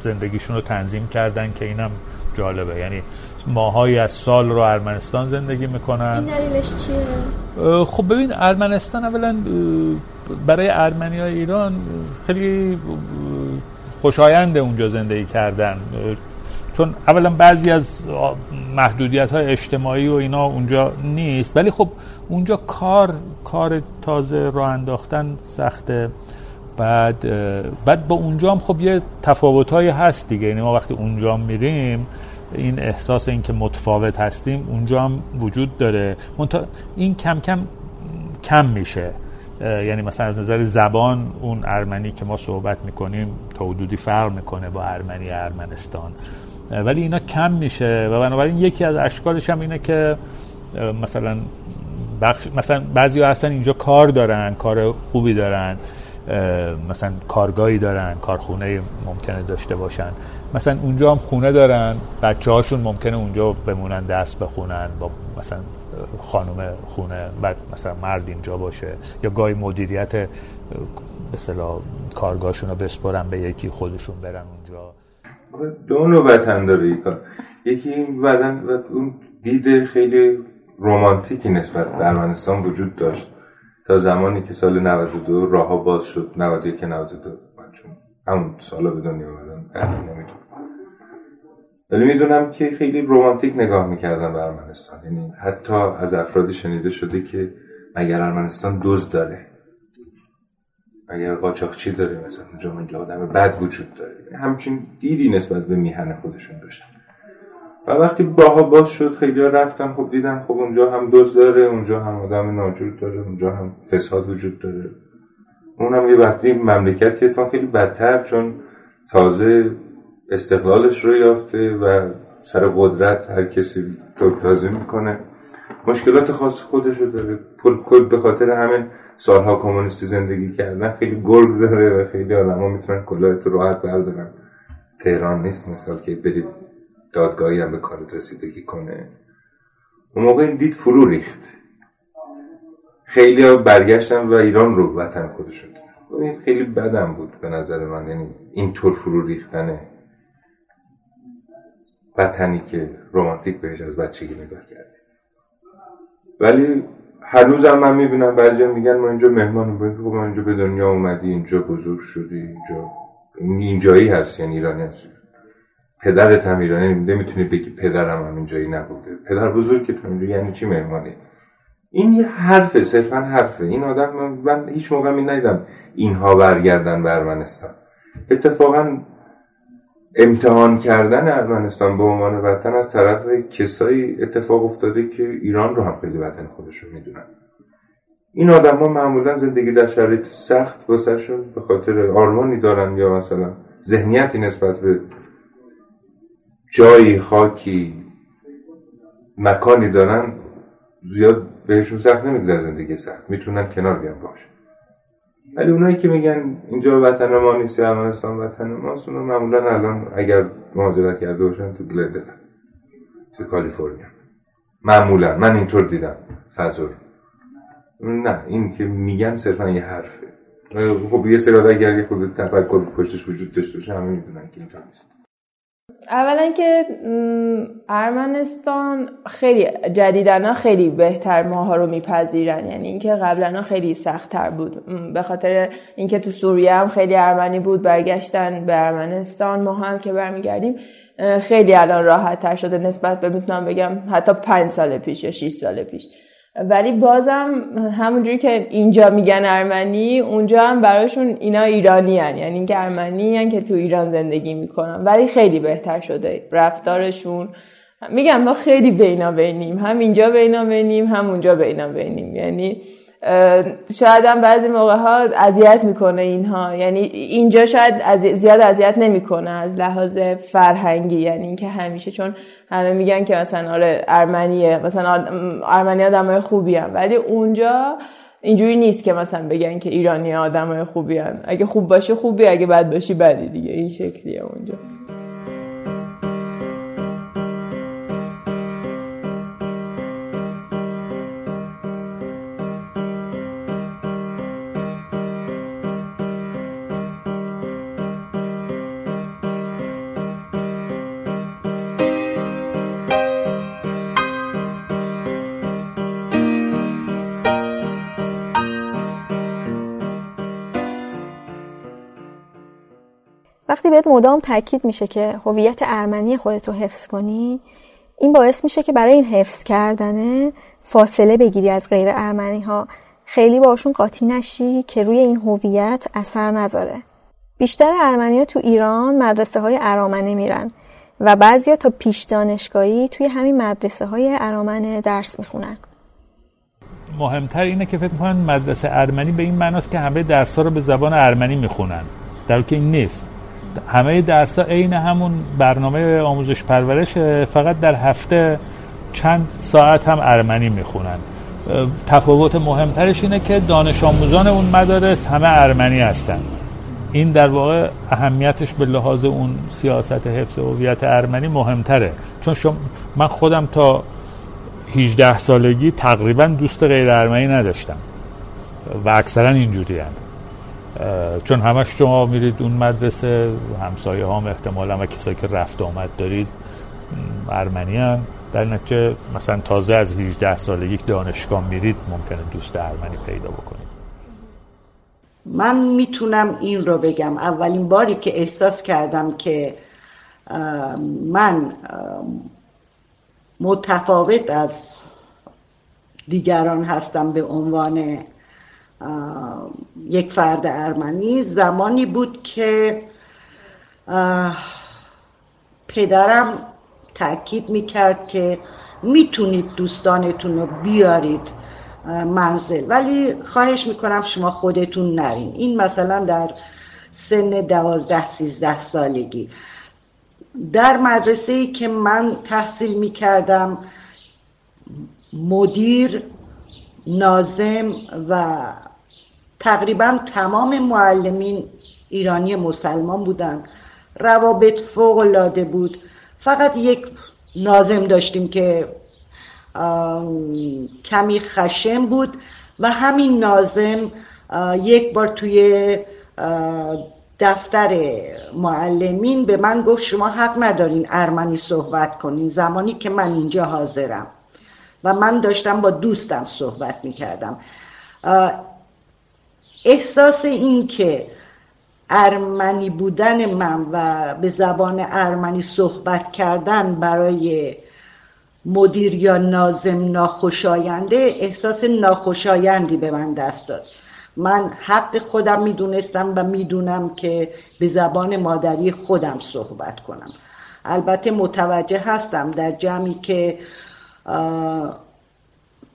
زندگیشون رو تنظیم کردن که اینم جالبه. یعنی ماهایی از سال رو ارمنستان زندگی می‌کنن. این دلیلش چیه؟ خب ببین ارمنستان اولا برای ارمنی های ایران خیلی خوشایند اونجا زندگی کردن. چون اولا بعضی از محدودیت های اجتماعی و اینا اونجا نیست ولی خب اونجا کار کار تازه راه انداختن سخته. بعد بعد با اونجا هم خب یه تفاوت هست دیگه. یعنی ما وقتی اونجا میریم این احساس این که متفاوت هستیم اونجا هم وجود داره. این کم کم کم میشه. یعنی مثلا از نظر زبان اون ارمنی که ما صحبت می‌کنیم تا حدودی فرق می‌کنه با ارمنی ارمنستان. ولی اینا کم میشه و بنابراین یکی از اشکالش هم اینه که مثلا بخش مثلا بعضی هستن اینجا کار دارن کار خوبی دارن مثلا کارگاهی دارن کارخونه ممکنه داشته باشن. مثلا اونجا هم خونه دارن بچه هاشون ممکنه اونجا بمونن درس بخونن با مثلا خانم خونه بعد مثلا مرد اینجا باشه یا گاهی مدیریت به کارگاهشون رو بسپرن به یکی خودشون برن اونجا. دو نوع وطن داره ای کار. یکی این بدن و اون دید خیلی رومانتیکی نسبت به ارمنستان وجود داشت. تا زمانی که سال 92 راهها باز شد. 91 92 من چون همون سالا به دنیا اومدم ولی می‌دونم که خیلی رومانتیک نگاه می‌کردن به ارمنستان. یعنی حتی از افرادی شنیده شده که اگر ارمنستان دوز داره. اگر قاچاقچی داره مثلا اونجا مگه آدم بد وجود داره؟ همچین دیدی نسبت به میهن خودشون داشتن. و وقتی باها باز شد خیلی رفتن خب دیدن خب اونجا هم دوز داره اونجا هم آدم ناجور داره اونجا هم فساد وجود داره. اونم یه وقتی مملکتی تا خیلی بدتر چون تازه استقلالش رو یافته و سر قدرت هر کسی تازه می‌کنه. مشکلات خاص خودش رو داره کل به خاطر همین سالها کمونیستی زندگی کردن خیلی گرگ داره و خیلی آدم ها می‌تونن کلاهت راحت بردارن. تهران نیست مثال که برید دادگاهی هم به کارت رسیدگی کنه. اون موقع این دید فرو ریخت. خیلی ها برگشتن و ایران رو وطن خودشون این خیلی بدم بود به نظر من یعنی اینطور فرو ریختنه وطنی که رومانتیک بهش از بچگی نگاه کردیم ولی هنوزم من می‌بینم بعضی میگن ما اینجا مهمان بودیم خب ما اینجا به دنیا اومدی اینجا بزرگ شدی اینجا اینجایی هست یعنی ایرانی هست پدرت هم ایرانی نمی‌تونی بگی پدرم هم اینجایی نبوده. پدر بزرگ هم یعنی چی مهمانی؟ این یه حرفه صرفا حرفه. این آدم من هیچ موقع می ندیدم اینها برگردن به ارمنستان اتفاقا امتحان کردن ارمنستان به عنوان وطن از طرف کسایی اتفاق افتاده که ایران رو هم خیلی وطن خودشون می‌دونن. این آدم ها معمولا زندگی در شرایط سخت شد به خاطر آرمانی دارن یا مثلا ذهنیتی نسبت به جایی خاکی مکانی دارن زیاد بهشون سخت نمیگذره زندگی سخت. می‌تونن کنار بیان باشه. ولی اونایی که میگن اینجا وطن ما نیست یا وطن ماست اونا معمولا الان اگر مهاجرت کرده باشن تو گلدن تو کالیفرنیا. معمولا. من اینطور دیدم. فضل نه این که میگن صرفا یه حرفه. خب یه سری اگر یه خود تفکر پشتش وجود داشته باشه همه می‌دونن که اینطور نیست. اولا که ارمنستان خیلی جدیدنا خیلی بهتر ماها رو میپذیرن. یعنی اینکه قبلا خیلی سختتر بود. به خاطر اینکه تو سوریه هم خیلی ارمنی بود برگشتن به ارمنستان. ما هم که برمیگردیم خیلی الان راحت تر شده. نسبت به می‌تونم بگم حتی پنج سال پیش یا 6 سال پیش. ولی بازم همونجوری که اینجا میگن ارمنی اونجا هم براشون اینا ایرانی هن. یعنی اینکه ارمنی هن که تو ایران زندگی می‌کنن. ولی خیلی بهتر شده رفتارشون. میگم ما خیلی بینا بینیم هم اینجا بینا بینیم هم اونجا بینا بینیم یعنی شاید هم بعضی موقع ها اذیت می‌کنه اینها. یعنی اینجا شاید از زیاد اذیت نمی‌کنه از لحاظ فرهنگی یعنی اینکه همیشه چون همه میگن که مثلا آره ارمنیه مثلا ارمنی آدمای خوبی هم ولی اونجا اینجوری نیست که مثلا بگن که ایرانی آدمای خوبی هم. اگه خوب باشه خوبی اگه بد باشی بدی دیگه. این شکلیه اونجا. مدام تاکید میشه که هویت ارمنی خودت رو حفظ کنی این باعث میشه که برای این حفظ کردنه فاصله بگیری از غیر ارمنی ها خیلی باشون قاطی نشی که روی این هویت اثر نذاره. بیشتر ارمنی ها تو ایران مدرسه های ارامنه میرن و بعضیا تا پیش دانشگاهی توی همین مدرسه های ارامنه درس می‌خونن. مهمتر اینه که فکر می‌کنن مدرسه ارمنی به این معناست که همه درس رو به زبان ارمنی می‌خونن. در که این نیست. همه درس ها عین همون برنامه آموزش پرورش فقط در هفته چند ساعت هم ارمنی می‌خونن. تفاوت مهمترش اینه که دانش آموزان اون مدارس همه ارمنی هستن. این در واقع اهمیتش به لحاظ اون سیاست حفظ هویت ارمنی مهمتره. چون شما من خودم تا 18 سالگی تقریبا دوست غیر ارمنی نداشتم و اکثرا اینجوری هم. چون همش شما میرید اون مدرسه همسایه هم احتمالا و کسایی که رفت آمد دارید ارمنی هم در نتیجه مثلا تازه از 18 سالگی دانشگاه میرید ممکنه دوست ارمنی پیدا بکنید. من می‌تونم این رو بگم. اولین باری که احساس کردم که من متفاوت از دیگران هستم به عنوان یک فرد ارمنی. زمانی بود که پدرم تاکید می‌کرد که می‌تونید دوستانتون رو بیارید منزل. ولی خواهش می‌کنم شما خودتون نرین. این مثلا در سن دوازده سیزده سالگی. در مدرسه ای که من تحصیل می‌کردم مدیر نازم و تقریبا تمام معلمین ایرانی مسلمان بودن روابط فوق العاده بود. فقط یک نازم داشتیم که کمی خشم بود و همین نازم یک بار توی دفتر معلمین به من گفت شما حق ندارین ارمنی صحبت کنین زمانی که من اینجا حاضرم. و من داشتم با دوستم صحبت می‌کردم. احساس این که ارمنی بودن من و به زبان ارمنی صحبت کردن برای مدیر یا نازم ناخوشاینده احساس ناخوشایندی به من دست داد. من حق خودم می‌دونستم و می‌دونم که به زبان مادری خودم صحبت کنم. البته متوجه هستم در جمعی که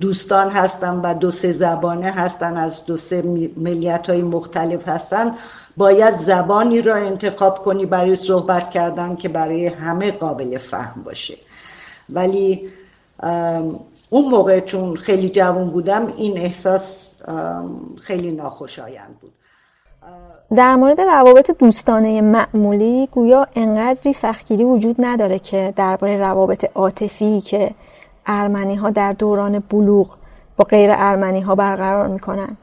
دوستان هستن و دو سه زبانه هستن از دو سه ملیت های مختلف هستن. باید زبانی را انتخاب کنی برای صحبت کردن که برای همه قابل فهم باشه. ولی اون موقع چون خیلی جوان بودم این احساس خیلی ناخوشایند بود. در مورد روابط دوستانه معمولی گویا انقدری سختگیری وجود نداره که درباره روابط عاطفی که ارمنی ها در دوران بلوغ با غیر ارمنی ها برقرار می‌کنن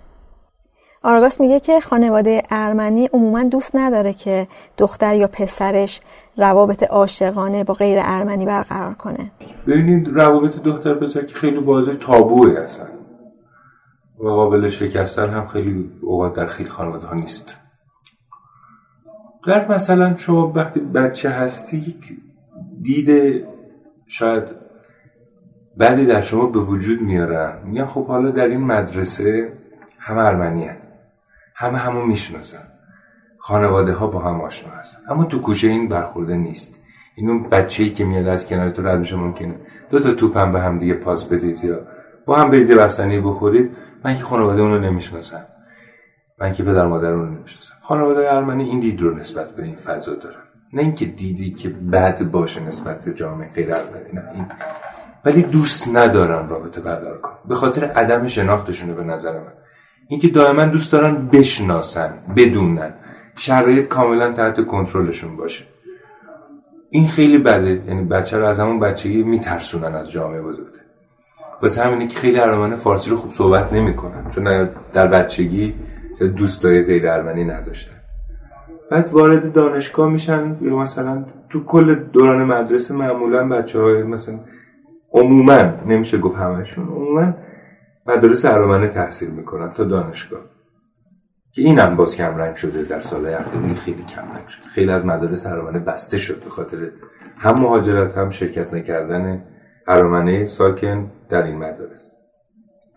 آراگاس میگه که خانواده ارمنی عموما دوست نداره که دختر یا پسرش روابط عاشقانه با غیر ارمنی برقرار کنه. ببینید روابط دختر پسر که خیلی واضح تابوه هستن. و قابل شکستن هم خیلی اوقات در خیلی خانواده ها نیست. در مثلا شما وقتی بچه هستی دید شاید بعدی در شما به وجود میارن. میگن خب حالا در این مدرسه همه ارمنی همه همون می‌شناسن. خانواده ها با هم آشنا هستن. اما تو کوچه این برخورده نیست. این اون بچه‌ای که میاد از کنار تو رد میشه ممکنه. دو تا توپ هم به هم دیگه پاس بدید یا با هم برید بستنی بخورید. من که خانواده اون رو نمی‌شناسم. من که پدر مادر اون رو نمی‌شناسم. خانواده ارمنی این دید رو نسبت به این فضا دارن. نه اینکه دیدی که بد باشه نسبت به جامعه غیر ارمنی. نه این ولی دوست ندارن رابطه برقرار کنن به خاطر عدم شناختشونه به نظر من. اینکه دائما دوست دارن بشناسن بدونن. شرایط کاملا تحت کنترلشون باشه. این خیلی بده. یعنی بچه رو از همون بچگی میترسونن از جامعه بزرگتر واسه همینه که خیلی ارمنه فارسی رو خوب صحبت نمی‌کنن. چون در بچگی دوستای غیر ارمنی نداشتن. بعد وارد دانشگاه میشن یا مثلا تو کل دوران مدرسه معمولا بچه های مثلا عموما نمیشه گفت همشون عموما مدارس ارمنه تحصیل می‌کنن تا دانشگاه. که این هم باز کم رنگ شده در سال اخیر خیلی کم رنگ شده. خیلی از مدارس ارمنه بسته شد به خاطر هم مهاجرت هم شرکت نکردن ارمنه ساکن در این مدارس.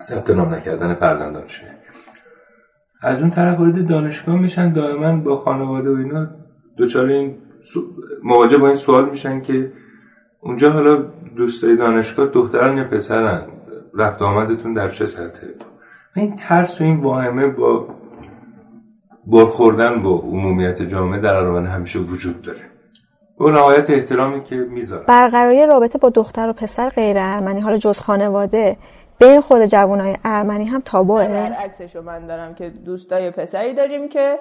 ثبت نام نکردن فرزندانشون از اون طرف وارد دانشگاه میشن دائما با خانواده و اینا دوچار این مواجه با این سوال میشن که اونجا حالا دوستای دانشگاه دختران یا پسرن؟ رفت آمدتون در چه سطحه؟ این ترس و این واهمه با برخوردن با عمومیت جامعه در ارمنی همیشه وجود داره. با نهایت احترامی که می‌ذاره برقراری رابطه با دختر و پسر غیر ارمنی حالا جز خانواده بین خود جوانای ارمنی هم تابوه عکسشو من دارم که دوستای پسری داریم که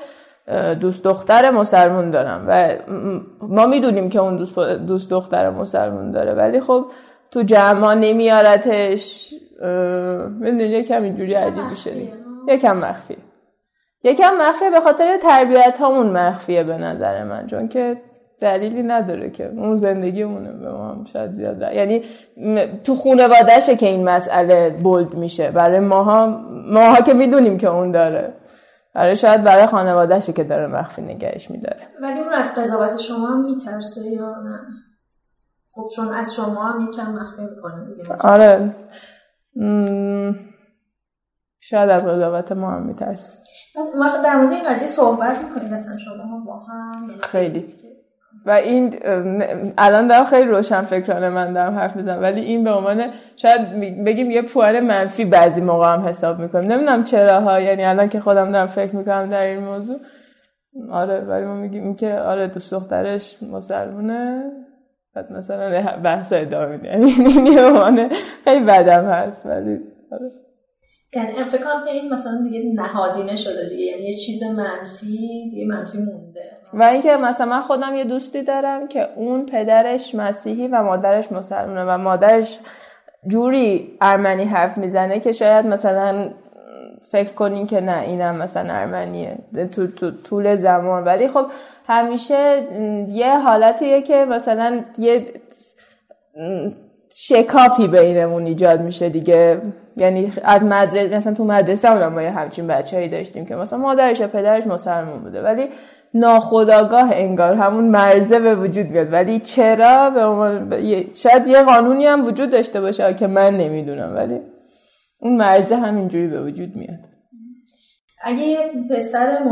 دوست دختر مسلمون دارم و ما می‌دونیم که اون دوست, دوست دختر مسلمون داره. ولی خب تو جمع نمیارتش. می‌دونی یکم اینجوری عجیب میشه یکم مخفی یکم مخفیه به خاطر تربیت همون مخفیه به نظر من چون که دلیلی نداره که. اون زندگیمونه به ما هم شاید زیاد یعنی تو خانوادهشه که این مسئله بولد میشه. برای ماها ماها که می‌دونیم که اون داره. برای شاید برای خانوادهشه که داره مخفی نگهش میداره. ولی اون از قضاوت شما هم میترسه یا نه؟ خب چون از شما هم یکم مخفی می‌کنه آره. شاید از قضاوت ما هم میترسه. در مورد این قضیه صحبت می‌کنید اصلا شما با هم؟ یعنی خیلی و این الان دارم خیلی روشن فکرانه من دارم حرف می‌زنم ولی این به عنوان شاید بگیم یه پوان منفی بعضی موقع هم حساب می‌کنیم. نمی‌دونم چرا ها یعنی الان که خودم دارم فکر می‌کنم در این موضوع. آره ولی ما میگیم که آره دوست دخترش مسلمونه بعد مثلا بحث ادامه میدیم یعنی یه خیلی بدم هست ولی آره. یعنی فکر کنم که این مثلا دیگه نهادینه شده دیگه. یعنی یه چیز منفی دیگه منفی مونده. و اینکه مثلا من خودم یه دوستی دارم که اون پدرش مسیحی و مادرش مسلمانه و مادرش جوری ارمنی حرف می‌زنه که شاید مثلا فکر کنین که نه اینم مثلا ارمنیه. تو, تو طول زمان. ولی خب همیشه یه حالتیه که مثلا یه شکافی بینمون ایجاد میشه دیگه. یعنی از مدرسه مثلا تو مدرسه هم ما یه همچین بچه‌ای داشتیم که مثلا مادرش و پدرش مسلمان بوده. ولی ناخداگاه انگار همون مرزه به وجود بیاد. ولی چرا؟ به شاید یه قانونی هم وجود داشته باشه که من نمی‌دونم ولی اون مرزه همینجوری به وجود میاد. اگه یه پسر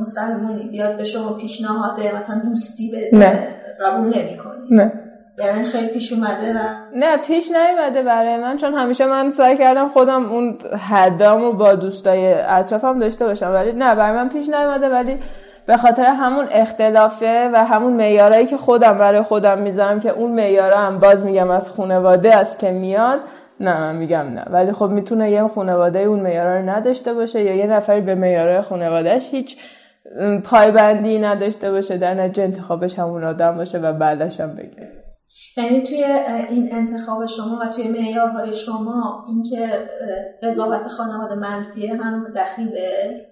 مسلمونی بیاد به شما پیشنهاد مثلا دوستی بده نه. قبول نمی‌کنی؟ نه. یعنی خیلی پیش اومده و نه پیش نیومده برای من چون همیشه من سعی کردم خودم اون حدامو با دوستای اطرافم داشته باشم. ولی نه برای من پیش نیومده ولی به خاطر همون اختلافه و همون معیارایی که خودم برای خودم می‌ذارم که اون معیارا هم باز میگم از خانواده است که میاد نه من میگم نه. ولی خب می‌تونه یه خانواده اون معیارا رو نداشته باشه یا یه نفری به معیارهای خانوادهش هیچ پایبندی نداشته باشه در نتیجه انتخابش همون آدم باشه و بعدش هم بگه. یعنی توی این انتخاب شما و توی معیارهای شما اینکه قضاوت خانواده منفیه هم دخیله؟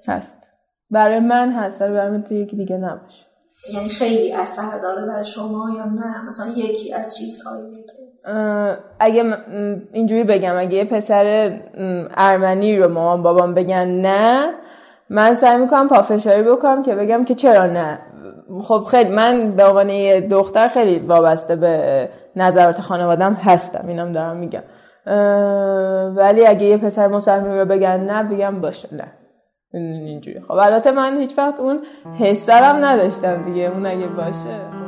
هست. برای من هست ولی برای من توی یکی دیگه نباشه. یعنی خیلی اثر داره برای شما یا نه؟ مثلا یکی از چیزهایی اگه اینجوری بگم اگه یه پسر ارمنی رو مامان بابام بگن نه من سعی می‌کنم پافشاری بکنم که بگم که چرا نه. خب خیلی من به عنوان یه دختر خیلی وابسته به نظرات خانوادم هستم اینم دارم میگم. ولی اگه یه پسر مسلمی رو بگن نه بگم باشه نه. اینجوری. خب البته من هیچ وقت اون حسرم نداشتم دیگه. اون اگه باشه.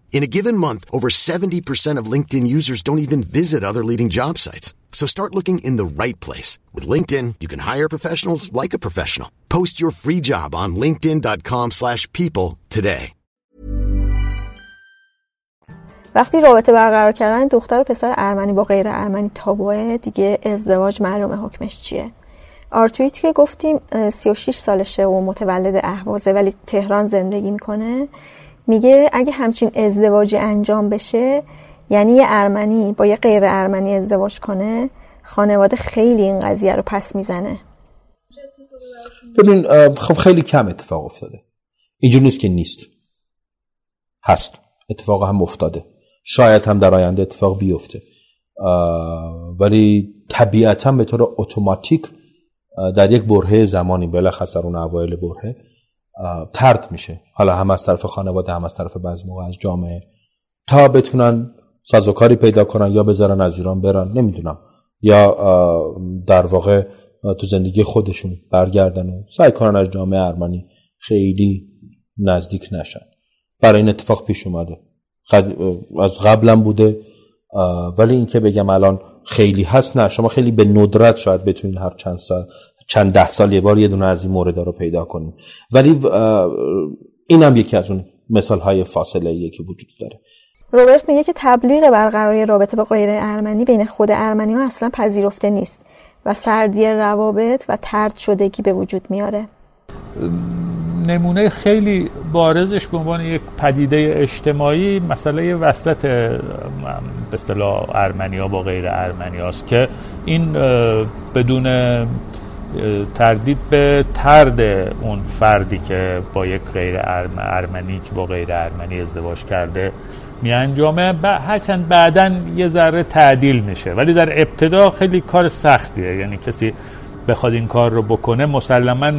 In a given month, over 70% of LinkedIn users don't even visit other leading job sites. So start looking in the right place. With LinkedIn, you can hire professionals like a professional. Post your free job on linkedin.com slash people today. وقتی رابطه برقرار کردن دختر و پسر ارمنی با غیر ارمنی تابوه دیگه ازدواج معلومه حکمش چیه آرتویت که گفتیم 36 سالشه و متولد اهوازه ولی تهران زندگی میکنه میگه اگه همچین ازدواجی انجام بشه یعنی یه ارمنی با یه غیر ارمنی ازدواج کنه خانواده خیلی این قضیه رو پس می‌زنه. ببین خب خیلی کم اتفاق افتاده. اینجور نیست که نیست. هست. اتفاق هم افتاده. شاید هم در آینده اتفاق بیفته. ولی طبیعتا به طور اتوماتیک در یک برهه زمانی بلخص در اون اوایل برهه ترد میشه. حالا هم از طرف خانواده هم از طرف بعضی موقع از جامعه. تا بتونن سازوکاری پیدا کنن یا بذارن از ایران برن نمی‌دونم. یا در واقع تو زندگی خودشون برگردن و سعی کنن از جامعه ارمنی خیلی نزدیک نشن. برای این اتفاق پیش اومده. از قبلم بوده. ولی اینکه بگم الان خیلی هست نه. شما خیلی به ندرت شاید بتونید هر چند سال چند ده سال یه بار یه دونه از این مورد رو پیدا کنیم. ولی این هم یکی از اون مثال های فاصله ایه که وجود داره. روبرت میگه که تبلیغ برقراری رابطه با غیر ارمنی بین خود ارمنی ها اصلا پذیرفته نیست و سردی روابط و ترد شدگی به وجود میاره. نمونه خیلی بارزش به عنوان یک پدیده اجتماعی مسئله وصلت به اصطلاح ارمنیا با غیر ارمنی است که این بدون تردید به ترد اون فردی که با یک غیر ارمنی که با غیر ارمنی ازدواج کرده می انجامه هرچند بعدا یه ذره تعدیل میشه. ولی در ابتدا خیلی کار سختیه. یعنی کسی بخواد این کار رو بکنه مسلما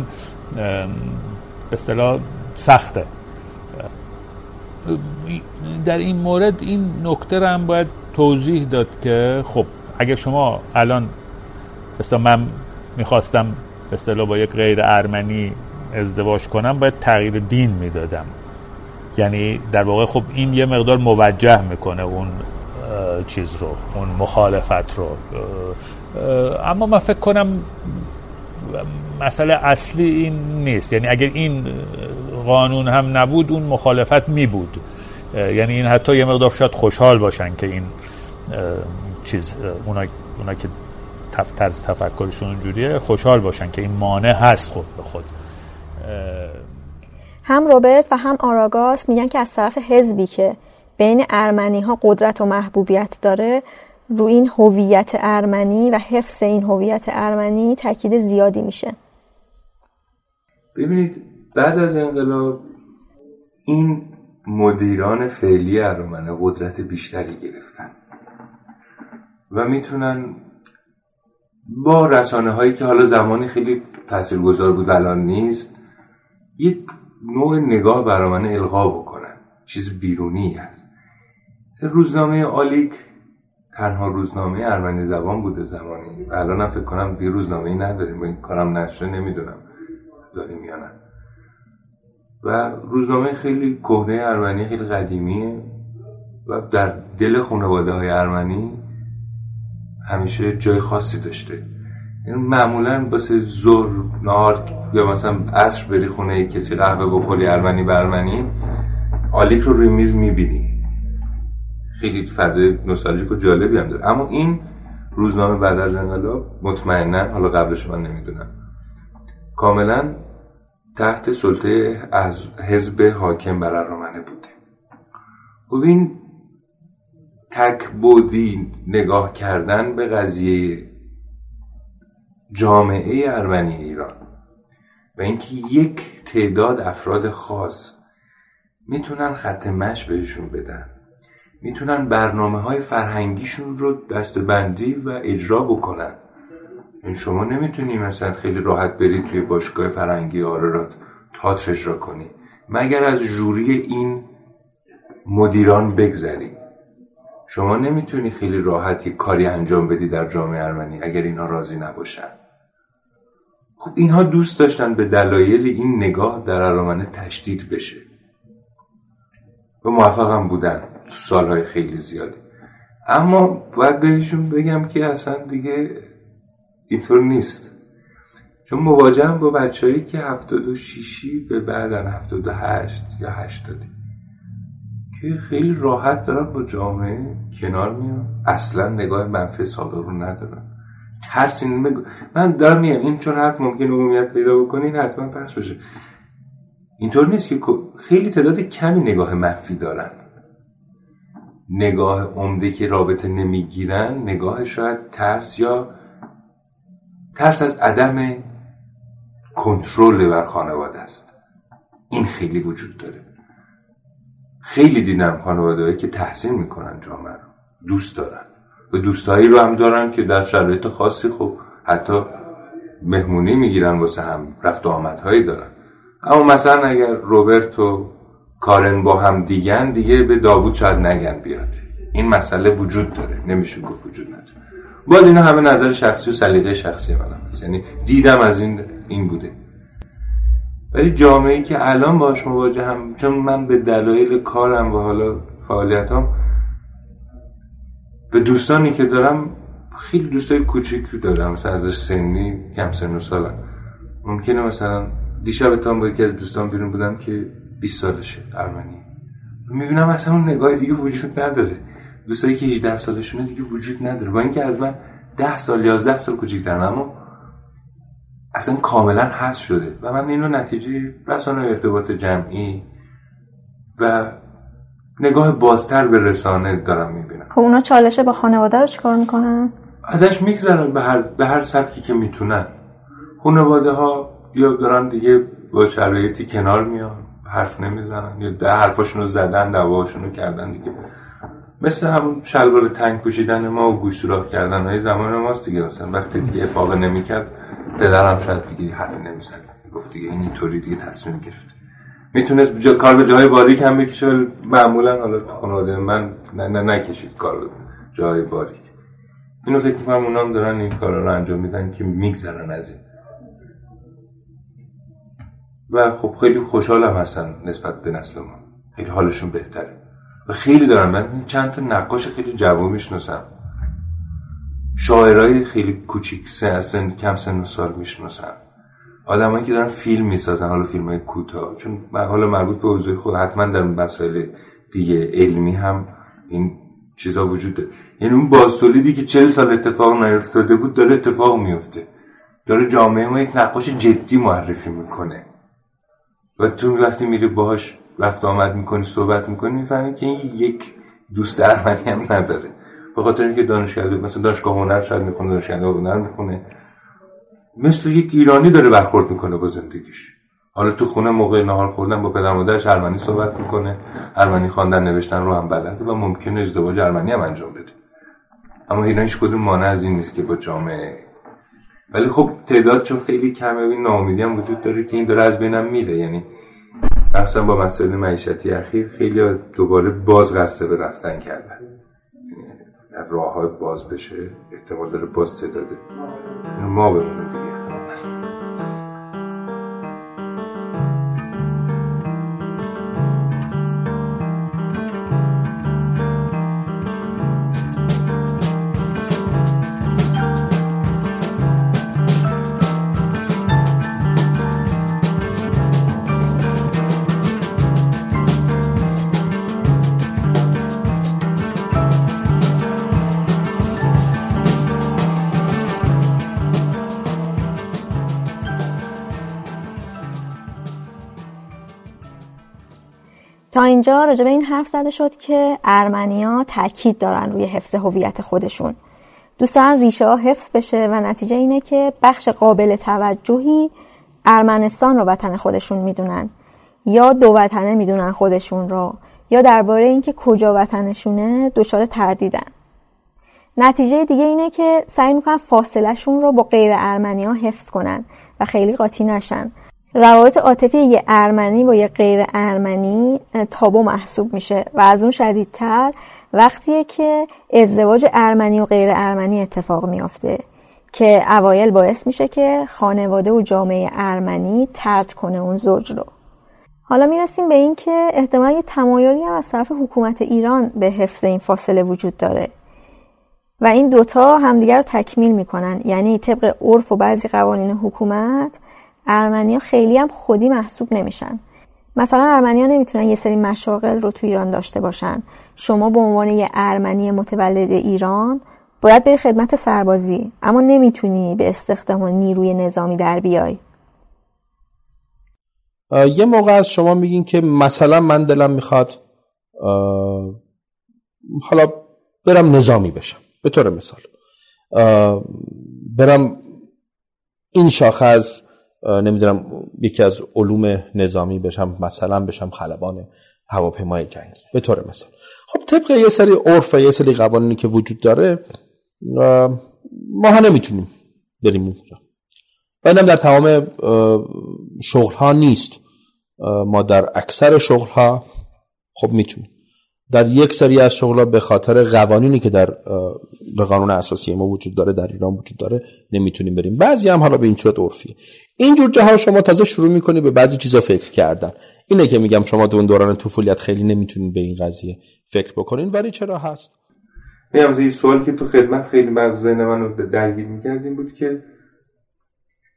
به اصطلاح سخته. در این مورد این نکته رو هم باید توضیح داد که خب اگه شما الان مثلا من می‌خواستم به اصطلاح با یک غیر ارمنی ازدواج کنم باید تغییر دین می‌دادم. یعنی در واقع خب این یه مقدار موجه می‌کنه اون چیز رو اون مخالفت رو. اما من فکر کنم مسئله اصلی این نیست. یعنی اگر این قانون هم نبود اون مخالفت می بود یعنی این حتی یه مقدار شاید خوشحال باشن که این چیز اونا, اونا که طرز تفکرشون اونجوریه خوشحال باشن که این مانع هست خود به خود. هم روبرت و هم آراگاس میگن که از طرف حزبی که بین ارمنی ها قدرت و محبوبیت داره رو این هویت ارمنی و حفظ این هویت ارمنی تاکید زیادی میشه. ببینید بعد از انقلاب این مدیران فعلی ارمنه قدرت بیشتری گرفتن و می‌تونن با رسانه هایی که حالا زمانی خیلی تاثیرگذار بود الان نیست یک نوع نگاه برامنه القا بکنن. چیز بیرونی هست. روزنامه آلیک تنها روزنامه ارمنی زبان بوده زمانی. و الان هم فکر کنم دیگه روزنامه ای نداریم. با این کارم نشه نمی‌دونم داریم یا نه. و روزنامه خیلی کهنه ارمنی خیلی قدیمیه. و در دل خانواده های ارمنی همیشه جای خاصی داشته. این معمولا واسه زور نهار یا مثلا عصر بری خونه کسی قهوه بخوری ارمنی به ارمنی آلیک رو روی میز می‌بینی. خیلی فضای نوستالژیک و جالبی هم داره. اما این روزنامه بعد از انقلاب مطمئنا حالا قبلش من نمی‌دونم کاملا تحت سلطه از حزب حاکم بر ارامنه بوده. ببین تک بودی نگاه کردن به قضیه جامعه ارمنی ایران و اینکه یک تعداد افراد خاص می‌تونن خط مش بهشون بدن می‌تونن برنامه های فرهنگیشون رو دستبندی و اجرا بکنن. این شما نمی‌تونی مثلا خیلی راحت بری توی باشگاه فرهنگی آرارات تاتر اجرا کنی. مگر از جوری این مدیران بگذری. شما نمی‌تونی خیلی راحتی کاری انجام بدی در جامعه ارمنی اگر اینها راضی نباشن. خب اینها دوست داشتن به دلایل این نگاه در ارامنه تشدید بشه. و موفقم بودن تو سالهای خیلی زیادی. اما باید بهشون بگم که اصلا دیگه اینطور نیست. چون مواجهم با بچههایی که هفتاد و شیشی به بعدن هفتاد و هشت یا هشتادی. که خیلی راحت دارن با جامعه کنار میان. اصلا نگاه منفی سابق رو ندارن. ترس من دارم میگم این چون حرف ممکن عمومیت پیدا بکنه این حتما پخش بشه. اینطور نیست که خیلی تعداد کمی نگاه منفی دارن. نگاه عمده که رابطه نمی‌گیرن نگاه شاید ترس یا ترس از عدم کنترل بر خانواده است. این خیلی وجود داره. خیلی دیدم خانواده که تحسین می‌کنن جامعه رو. دوست دارن. و دوستایی رو هم دارن که در شرایط خاصی خب حتی مهمونی می‌گیرن واسه هم رفت آمدهایی دارن. اما مثلا اگر روبرت و کارن با هم دیگن دیگه به داوود شاید نگن بیاد. این مسئله وجود داره. نمیشه گفت وجود نداره. باز اینا همه نظر شخصی و سلیقه شخصی من هست. یعنی دیدم از این این بوده. ولی جامعه که الان باش مواجه هم چون من به دلایل کارم و حالا فعالیتام به دوستانی که دارم خیلی دوستای کوچیکی دارم. مثلا از سنی کم سن و سالم. ممکنه مثلا دیشب تام با یکی دوستان بیرون بودم که 20 سالشه ارمنی. می‌بینم اصلا اون نگاه دیگه وجود نداره. دوستایی که 18 سالشونه دیگه وجود نداره. با اینکه از من 10 سال 11 سال کوچیک‌ترن اما اصلا کاملا حذف شده. و من اینو نتیجه رسانه ارتباط جمعی و نگاه بازتر به رسانه دارم می‌بینم. خب اونا چالشه با خانواده رو چیکار می‌کنن؟ ازش میگذرن به هر, به هر سبکی که می‌تونن. خانواده ها یا دارن دیگه با شرایطی کنار میان حرف نمی‌زنن. یا ده حرفاشون رو زدن دواشون رو کردن دیگه. مثل همون شلوار تنگ پوشیدن ما و گوش سوراخ کردن های زمان ماست دیگه. مثلا وقتی دیگه افاقه نمی‌کرد پدرم شاید دیگه حرفی نمی‌زد گفت دیگه این اینطوری دیگه تصمیم گرفت می‌تونست جا... کار به جای باریک هم بکشه معمولا حالا خانواده من نه, نه نکشید کار به جای باریک. اینو فکر کنم اونام دارن این کارا رو انجام میدن که میگذرن از این. و خب خیلی خوشحالم هستن نسبت به نسل ما. خیلی حالشون بهتره. و خیلی دارم. من چند تا نقاش خیلی جوان می‌شناسم. شاعرای خیلی کوچیک سن کم سن و سال می‌شناسم. آدمایی که دارن فیلم می‌سازن حالا فیلم های کوتاه. چون حالا مربوط به حضور خود حتما در مسائل دیگه علمی هم این چیزا وجود داره. یعنی اون بازتولیدی که چل سال اتفاق نیفتاده بود داره اتفاق میفته داره جامعه ما یک نقاش جدی معرفی می‌کنه. و تو وقتی میری باهاش رفت آمد می‌کنی صحبت می‌کنی می‌فهمی که این یک دوست ارمنی هم نداره. به خاطر اینکه دانشگاه مثلا دانشگاه هنر شاید می‌کنه دانشگاه هنر می‌کنه مثل یک ایرانی داره برخورد می‌کنه با زندگیش. حالا تو خونه موقع نهار خوردن با پدر مادرش ارمنی صحبت می‌کنه. ارمنی خواندن نوشتن رو هم بلده و ممکنه ازدواج ارمنی هم انجام بده. اما اینا هیچ کدوم مانع از این نیست که با جامعه. ولی خب تعداد چون خیلی کمه این ناامیدی هم وجود داره که این داره از بینم میره. یعنی مثلا با مسائل معیشتی اخیر خیلی دوباره باز قصد به رفتن کردن. یعنی راه باز بشه احتمال داره باز تعداده ما بمونیم دیگه اینجا راجع به این حرف زده شد که ارمنیا تاکید دارن روی حفظ هویت خودشون. دوستان ریشه ها حفظ بشه و نتیجه اینه که بخش قابل توجهی ارمنستان رو وطن خودشون می‌دونن. یا دو وطنه می‌دونن خودشون رو یا درباره اینکه کجا وطنشونه دچار تردیدن. نتیجه دیگه اینه که سعی می‌کنن فاصلهشون رو با غیر ارمنی ها حفظ کنن و خیلی قاطی نشن. روابط عاطفی یه ارمنی با یه غیر ارمنی تابو محسوب میشه و از اون شدیدتر وقتیه که ازدواج ارمنی و غیر ارمنی اتفاق میافته که اوایل باعث میشه که خانواده و جامعه ارمنی ترد کنه اون زوج رو. حالا می‌رسیم به این که احتمال یه تمایلی هم از طرف حکومت ایران به حفظ این فاصله وجود داره. و این دوتا همدیگر رو تکمیل می‌کنن. یعنی طبق عرف و بعضی قوانین حکومت ارمنیا خیلی هم خودی محسوب نمیشن. مثلا ارمنیا نمی‌تونن یه سری مشاغل رو تو ایران داشته باشن. شما به عنوان یه ارمنی متولد ایران باید بری خدمت سربازی اما نمی‌تونی به استخدام نیروی نظامی در بیای. یه موقع از شما میگین که مثلا من دلم می‌خواد حالا برم نظامی بشم. به طور مثال برم این شاخه از نمی‌دونم یکی از علوم نظامی بشم مثلا بشم خلبان هواپیمای جنگی. به طور مثال. خب طبق یه سری عرف و یه سری قوانینی که وجود داره ما ها نمی‌تونیم بریم اونجا. بعدم در تمام شغل ها نیست. ما در اکثر شغل ها خب می‌تونیم. در یک سری از شغل به خاطر قوانینی که در قانون اساسی ما وجود داره در ایران وجود داره نمی‌تونیم بریم. بعضی هم حالا به این صورت عرفیه. اینجور جاها شما تازه شروع می‌کنی به بعضی چیزا فکر کردن. اینه که میگم شما تو اون دوران طفولیت خیلی نمی‌تونید به این قضیه فکر بکنین. ولی چرا هست؟ میگم این سوالی که تو خدمت خیلی ذهن منو درگیر می‌کردیم بود که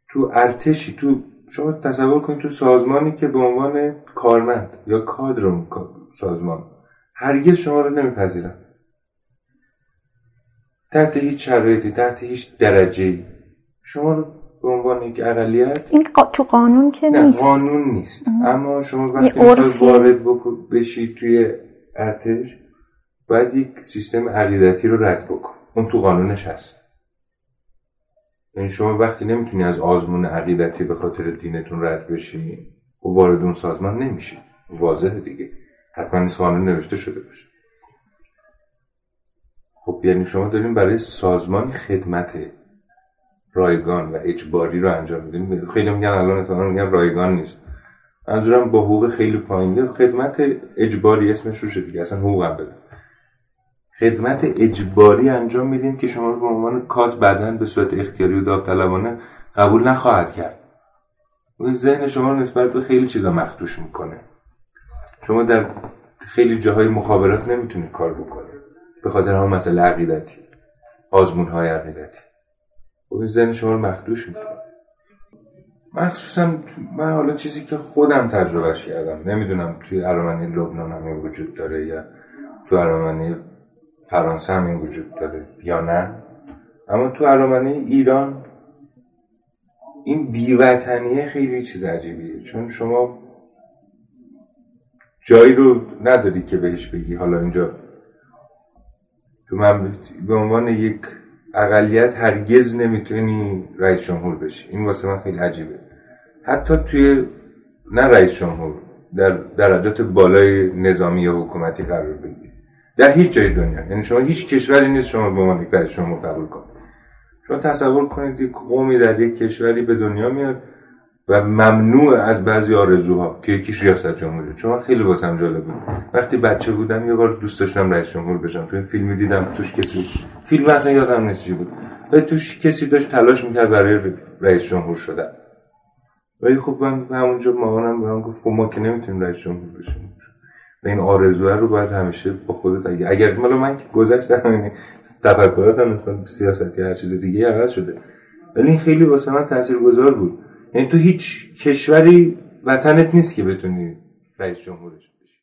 تو ارتشی تو شما تصور کنید تو سازمانی که به عنوان کارمند یا کادر سازمان هرگز شما رو نمیپذیرن تحت هیچ شرایطی تحت هیچ درجه شما رو به عنوان یک اقلیت؟ این تو قانون که نه نیست. قانون نیست. اما شما وقتی وارد بشید توی ارتش باید یک سیستم عقیدتی رو رد بکن. اون تو قانونش هست. یعنی شما وقتی نمی‌تونی از آزمون عقیدتی به خاطر دینتون رد بشی و وارد اون سازمان نمیشی. واضحه دیگه. حتما این قانون نوشته شده باشه. خب یعنی شما داریم برای سازمان خدمت رایگان و اجباری رو انجام میدین. خیلی میگن الان اتفاقا میگن رایگان نیست. منظورم با حقوق خیلی پایین. خدمت اجباری اسمش رو دیگه اصلا حقوقم بده خدمت اجباری انجام میدین که شما رو به عنوان کات بدن به صورت اختیاری و داوطلبانه قبول نخواهد کرد. ذهن شما نسبت به خیلی چیزا مخدوش می‌کنه. شما در خیلی جاهای مخابرات نمی‌تونید کار بکنید به خاطر هم مسئله عقیدتی. آزمون های عقیدتی. خب ذهن شما رو مخدوش می‌کنه. مخصوصا من حالا چیزی که خودم تجربهش کردم. نمی‌دونم توی ارمنی لبنان هم وجود داره یا تو ارمنی فرانسه هم این وجود داره یا نه. اما تو ارامنه ایران این بیوطنیه خیلی چیز عجیبیه. چون شما جایی رو نداری که بهش بگی. حالا اینجا تو من به عنوان یک اقلیت هرگز نمی‌تونی رئیس جمهور بشی. این واسه من خیلی عجیبه. حتی توی نه رئیس جمهور در درجات بالای نظامی یا حکومتی قرار بگیری. در هیچ جای دنیا. یعنی شما هیچ کشوری نیست شما به عنوان رئیس جمهور قبول کنید شما تصور کنید یک قومی در یک کشوری به دنیا میاد و ممنوع از بعضی آرزوها که یکیش ریاست جمهوری چون خیلی واسم جالب بود. وقتی بچه بودم یه بار دوست داشتم رئیس جمهور بشم. چون فیلمی دیدم توش کسی فیلم اصلا یادم نیست چی بود. ولی توش کسی داشت تلاش می‌کرد برای رئیس جمهور شدن. ولی خب من همونجا مامانم به من گفت خب ما که نمی‌تونیم رئیس جمهور بشیم. و این آرزوه رو باید همیشه با خودت اگه اگر مالا من که گذشتم یعنی تفکراتم نسبت سیاستی هر چیز دیگه عوض شده. ولی این خیلی واسه من تاثیرگذار بود. یعنی تو هیچ کشوری وطنت نیست که بتونی رئیس جمهورش بشی.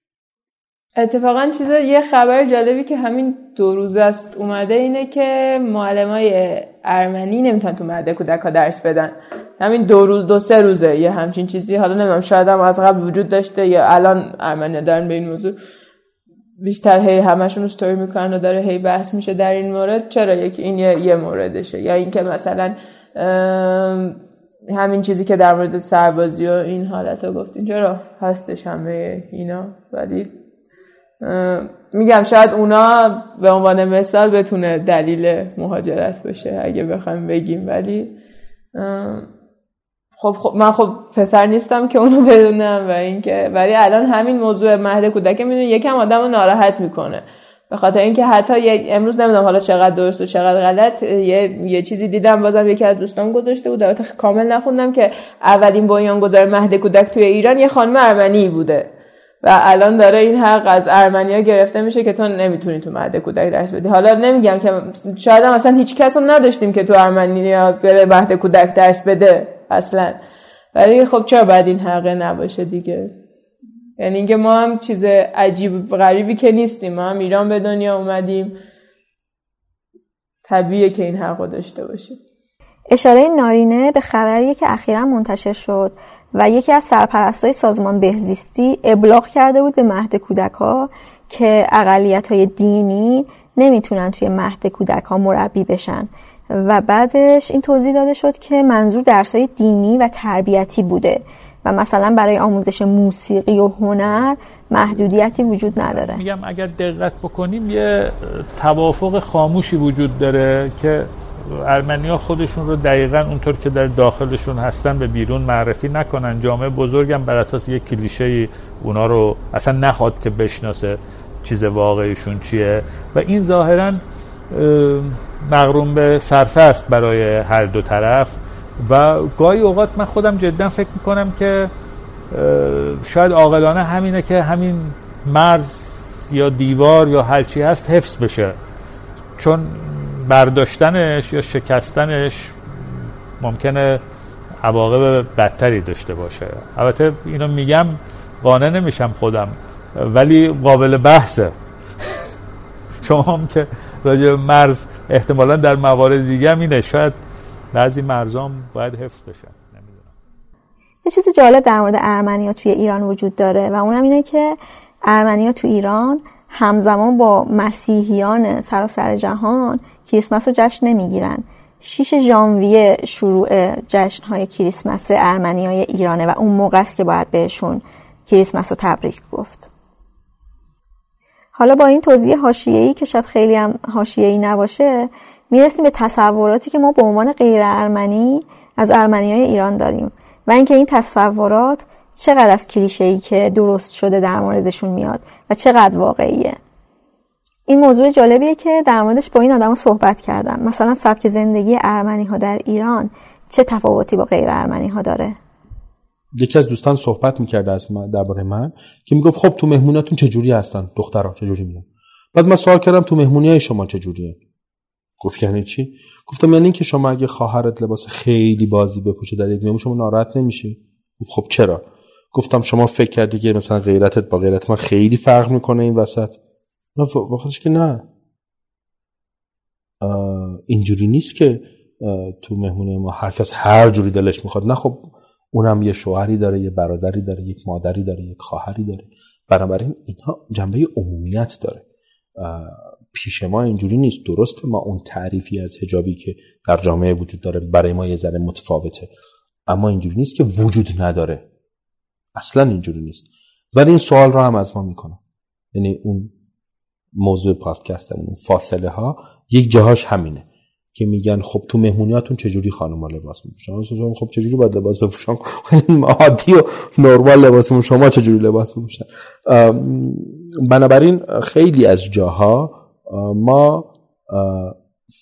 اتفاقا چیز یه خبر جالبی که همین دو روز است اومده اینه که معلمای ارمنی نمی‌تونن تو مدرسه کودک ها درس بدن. همین دو روز دو سه روزه یه همچین چیزی. حالا نمی‌دونم شاید هم از قبل وجود داشته یا الان ارمنی دارن به این موضوع بیشتر هی همشون استوری می‌کنن و داره هی بحث میشه در این مورد. چرا؟ یکی این یه, یه موردشه. یا اینکه مثلا همین چیزی که در مورد سربازی و این حالت رو گفتین چرا هستش همه اینا؟ ولی میگم شاید اونا به عنوان مثال بتونه دلیل مهاجرت باشه اگه بخوایم بگیم. ولی خب, خب من خب پسر نیستم که اونو بدونم و اینکه ولی الان همین موضوع مهد کودک می‌دونی یکم آدم رو ناراحت می‌کنه. به خاطر اینکه حتی امروز نمی‌دونم حالا چقدر درست و چقدر غلط یه, یه چیزی دیدم بازم یکی از دوستان گذاشته بود. البته کامل نخوندم که اولین بنیانگذار مهد کودک توی ایران یه خانم ارمنی بوده. و الان داره این حق از ارمنیا گرفته میشه که تو نمی‌تونی تو مهد کودک درس بدی. حالا نمیگم که شاید هم اصلا هیچ کس رو نداشتیم که تو ارمنیا بره مهد کودک درس بده اصلا. ولی خب چرا باید این حقه نباشه دیگه؟ یعنی اینکه ما هم چیز عجیب غریبی که نیستیم. ما هم ایران به دنیا اومدیم. طبیعیه که این حق داشته باشیم. اشاره نارینه به خبری که اخیرا منتشر شد و یکی از سرپرستای سازمان بهزیستی ابلاغ کرده بود به مهد کودک ها که اقلیت های دینی نمی‌تونن توی مهد کودک ها مربی بشن. و بعدش این توضیح داده شد که منظور درسای دینی و تربیتی بوده. و مثلا برای آموزش موسیقی و هنر محدودیتی وجود نداره. میگم اگر دقت بکنیم یه توافق خاموشی وجود داره که ارمنیا خودشون رو دقیقا اونطور که در داخلشون هستن به بیرون معرفی نکنن. جامعه بزرگم بر اساس یک کلیشه اونا رو اصلا نخواد که بشناسه چیز واقعیشون چیه. و این ظاهرا مغروم به صرفه است برای هر دو طرف. و گاهی اوقات من خودم جدا فکر می‌کنم که شاید عاقلانه همینه که همین مرز یا دیوار یا هرچی هست حفظ بشه. چون برداشتنش یا شکستنش ممکنه عواقب بدتری داشته باشه. البته اینو میگم قانع نمیشم خودم ولی قابل بحثه. شما هم که راجع مرز احتمالا در موارد دیگه هم اینه. شاید بعضی مرزام باید حفظ بشن یه چیز جالب در مورد ارمنیا توی ایران وجود داره و اونم اینه که ارمنیا تو ایران همزمان با مسیحیان سراسر جهان کریسمس رو جشن نمی‌گیرن. 6 ژانویه شروع جشن های کریسمس ارمنی های ایرانه و اون موقع است که باید بهشون کریسمس رو تبریک گفت. حالا با این توضیح حاشیه‌ای که شاید خیلی هم حاشیه‌ای نباشه می‌رسیم به تصوراتی که ما به عنوان غیر ارمنی از ارمنی های ایران داریم و اینکه این تصورات چقدر از کلیشه که درست شده در موردشون میاد و چقدر واقعیه. این موضوع جالبیه که در موردش با این آدم صحبت کردم. مثلا سبک زندگی ارمنی ها در ایران چه تفاوتی با غیر ارمنی ها داره؟ یکی از دوستان صحبت می‌کرده از درباره من که می‌گفت خب تو مهمونیاتون چجوری هستن؟ دخترها چجوری میان بعد من سوال کردم تو مهمونی های شما چجوریه؟ گفت یعنی چی؟ گفتم یعنی که شما اگه خواهرت لباس خیلی بازی بپوشه در یک شما ناراحت نمیشی؟ گفت خب چرا؟ گفتم شما فکر کردی که مثلا غیرتت با غیرت من خیلی فرق می‌کنه این وسط. نه خودش که نه. اینجوری نیست که تو مهمونی ما هر کس هر جوری دلش می‌خواد. نه خب اونم یه شوهری داره یه برادری داره یک مادری داره یک خواهری داره. بنابراین اینها جنبه عمومیت داره. پیش ما اینجوری نیست. درسته ما اون تعریفی از هجابی که در جامعه وجود داره برای ما یه ذره متفاوته. اما اینجوری نیست که وجود نداره. اصلا اینجوری نیست. ولی این سوال رو هم از ما می‌کنم یعنی اون موضوع پادکست اون فاصله ها یک جاهاش همینه که میگن خب تو مهمونیاتون چجوری خانم لباس میپوشن؟ خب چجوری باید لباس بپوشن عادی و نرمال لباسمون شما چجوری لباس بپوشن بنابراین خیلی از جاها ما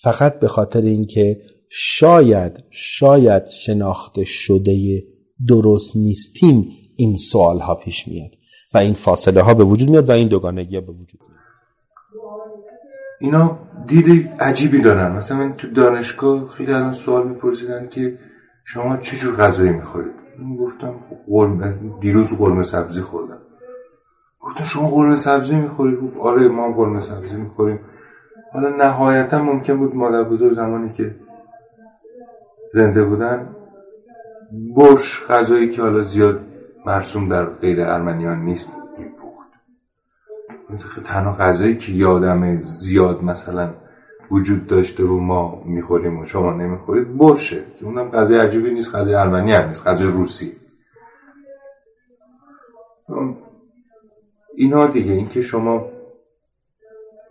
فقط به خاطر اینکه شاید شاید شناخته شده درست نیستیم این سوال ها پیش میاد و این فاصله ها به وجود میاد و این دوگانگی به وجود میاد. اینا دید عجیبی دارن. مثلا من تو دانشگاه خیلی الان سوال میپرسیدن که شما چه جور غذایی می‌خورید؟ گفتم خب دیروز قرمه سبزی خوردم. گفتم شما قرمه سبزی می‌خورید آره ما قرمه سبزی می‌خوریم. حالا نهایتا ممکن بود مادر بزرگ زمانی که زنده بودن برش غذایی که حالا زیاد مرسوم در غیر ارمنیان نیست تنها غذایی که یادم زیاد مثلا وجود داشته رو ما می‌خوریم و شما نمی‌خورید برشه. که اونم غذای عجیبی نیست غذای ارمنی هم نیست غذای روسی. اینا دیگه این که شما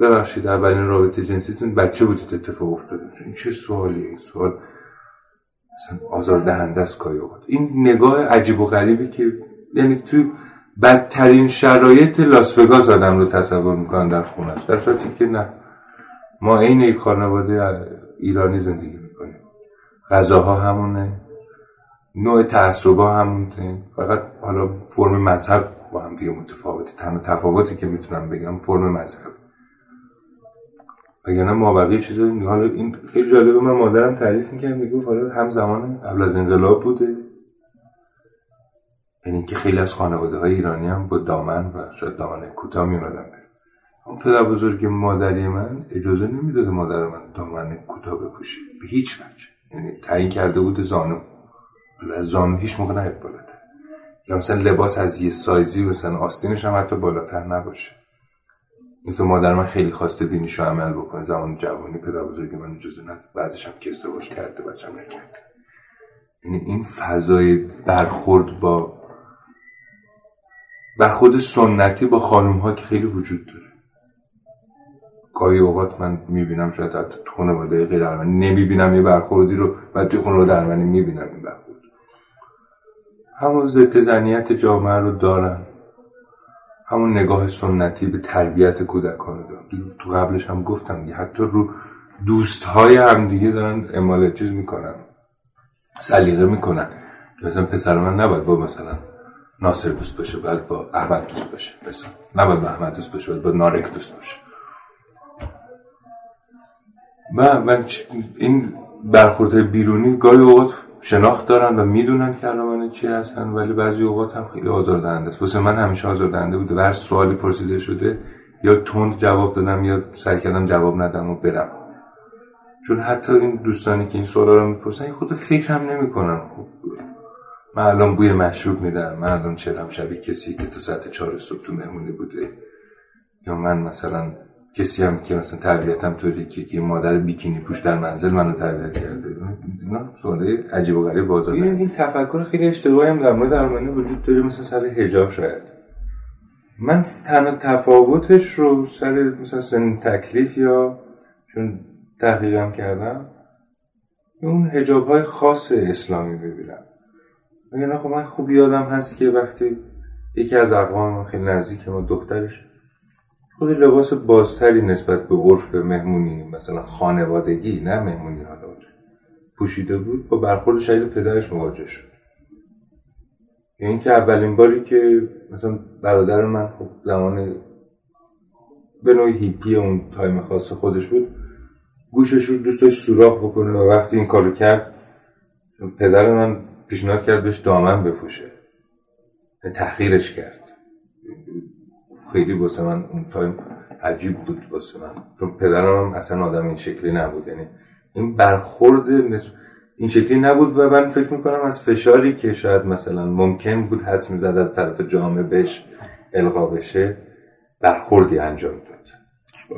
ببخشید اولین رابطه جنسیتون بچه بودید اتفاق افتاده. این چه سوالیه؟ این سوال مثلا آزار دهنده است این نگاه عجیب و غریبی که یعنی تو بدترین شرایط لاس وگاس آدم رو تصور می‌کنن در است. در صورتی که نه. ما عین یک خانواده ایرانی زندگی می‌کنیم. غذاها همونه. نوع تعصبا همونه فقط حالا فرم مذهب با هم دیگه متفاوته. تنها تفاوتی که می‌تونم بگم فرم مذهب. وگرنه ما بقیه چیزا حالا این خیلی جالبه. من مادرم تعریف می‌کرد می‌گفت حالا هم زمان قبل از انقلاب بوده. یعنی که خیلی از خانواده های ایرانی هم با دامن و شاید دامن کوتاه میومدن اون پدر بزرگ مادری من اجازه نمی‌داد مادر من دامن کوتاه بپوشه. به هیچ وجه. یعنی تعیین کرده بود زانو. زانو هیچ موقع نه بالاتر. یا مثلا لباس از یه سایزی مثلا آستینش هم حتی بالاتر نباشه. مثل مادر من خیلی خواسته دینیشو عمل بکنه. زمان جوانی پدر بزرگ من اجازه نداد. بعدش هم که ازدواج کرده بچم نکرده. یعنی این فضای برخورد با برخورد سنتی با خانوم ها که خیلی وجود داره. گاهی اوقات من می‌بینم شاید حتی تو خانواده غیر نمی‌بینم یه برخوردی رو و توی خانواده ارمنی می‌بینم این برخورد. همون ضد زنیت جامعه رو دارن. همون نگاه سنتی به تربیت کودکان رو دارن. تو قبلش هم گفتم یه حتی رو دوست های هم دیگه دارن امال چیز می‌کنن. سلیقه می‌کنن. که مثلا پسر من نباید با مثلا ناصر دوست باشه باید با احمد دوست باشه. مثلا نباید با احمد دوست باشه باید با نارک دوست باشه. و من این برخوردهای بیرونی گاهی اوقات شناخت دارن و می‌دونن که علامانه چی هستن ولی بعضی اوقات هم خیلی آزاردهنده است. واسه من همیشه آزاردهنده بوده و هر سوالی پرسیده شده یا تند جواب دادم یا سعی کردم جواب ندم و برم. چون حتی این دوستانی که این سوالا رو می‌پرسن این خود فکرم نمی‌کنن. خب من الان بوی مشروب میدم من الان چرم شبیه کسی که تا ساعت چهار صبح تو مهمونی بوده؟ یا من مثلا کسی هم که مثلا تربیتم طوری که یه مادر بیکینی پوش در منزل منو تربیت کرده. اینا سواله عجیب و غریب بازار این, تفکر خیلی اشتباهی هم در مورد ارمنی وجود داره مثلا سر حجاب شاید. من تنها تفاوتش رو سر مثلا سن تکلیف یا چون تحقیقم کردم اون حجاب های خاص اسلامی ببینم. یعنی خب من خوب یادم هست که وقتی یکی از اقوام خیلی نزدیک ما دخترش خود لباس بازتری نسبت به عرف مهمونی مثلا خانوادگی نه مهمونی حالا پوشیده بود با برخورد شهید پدرش مواجه شد. یعنی که اولین باری که مثلا برادر من خب زمان به نوعی هیپی اون تایم خاص خودش بود گوشش رو دوست داشت سوراخ بکنه و وقتی این کارو کرد پدر من پیشنهاد کرد بهش دامن بپوشه. تحقیرش کرد. خیلی واسه من اون تایم عجیب بود واسه من. چون پدرم هم اصلا آدم این شکلی نبود. یعنی این برخورد این شکلی نبود و من فکر می‌کنم از فشاری که شاید مثلا ممکن بود حس می‌زد از طرف جامعه بهش القا بشه برخوردی انجام داد.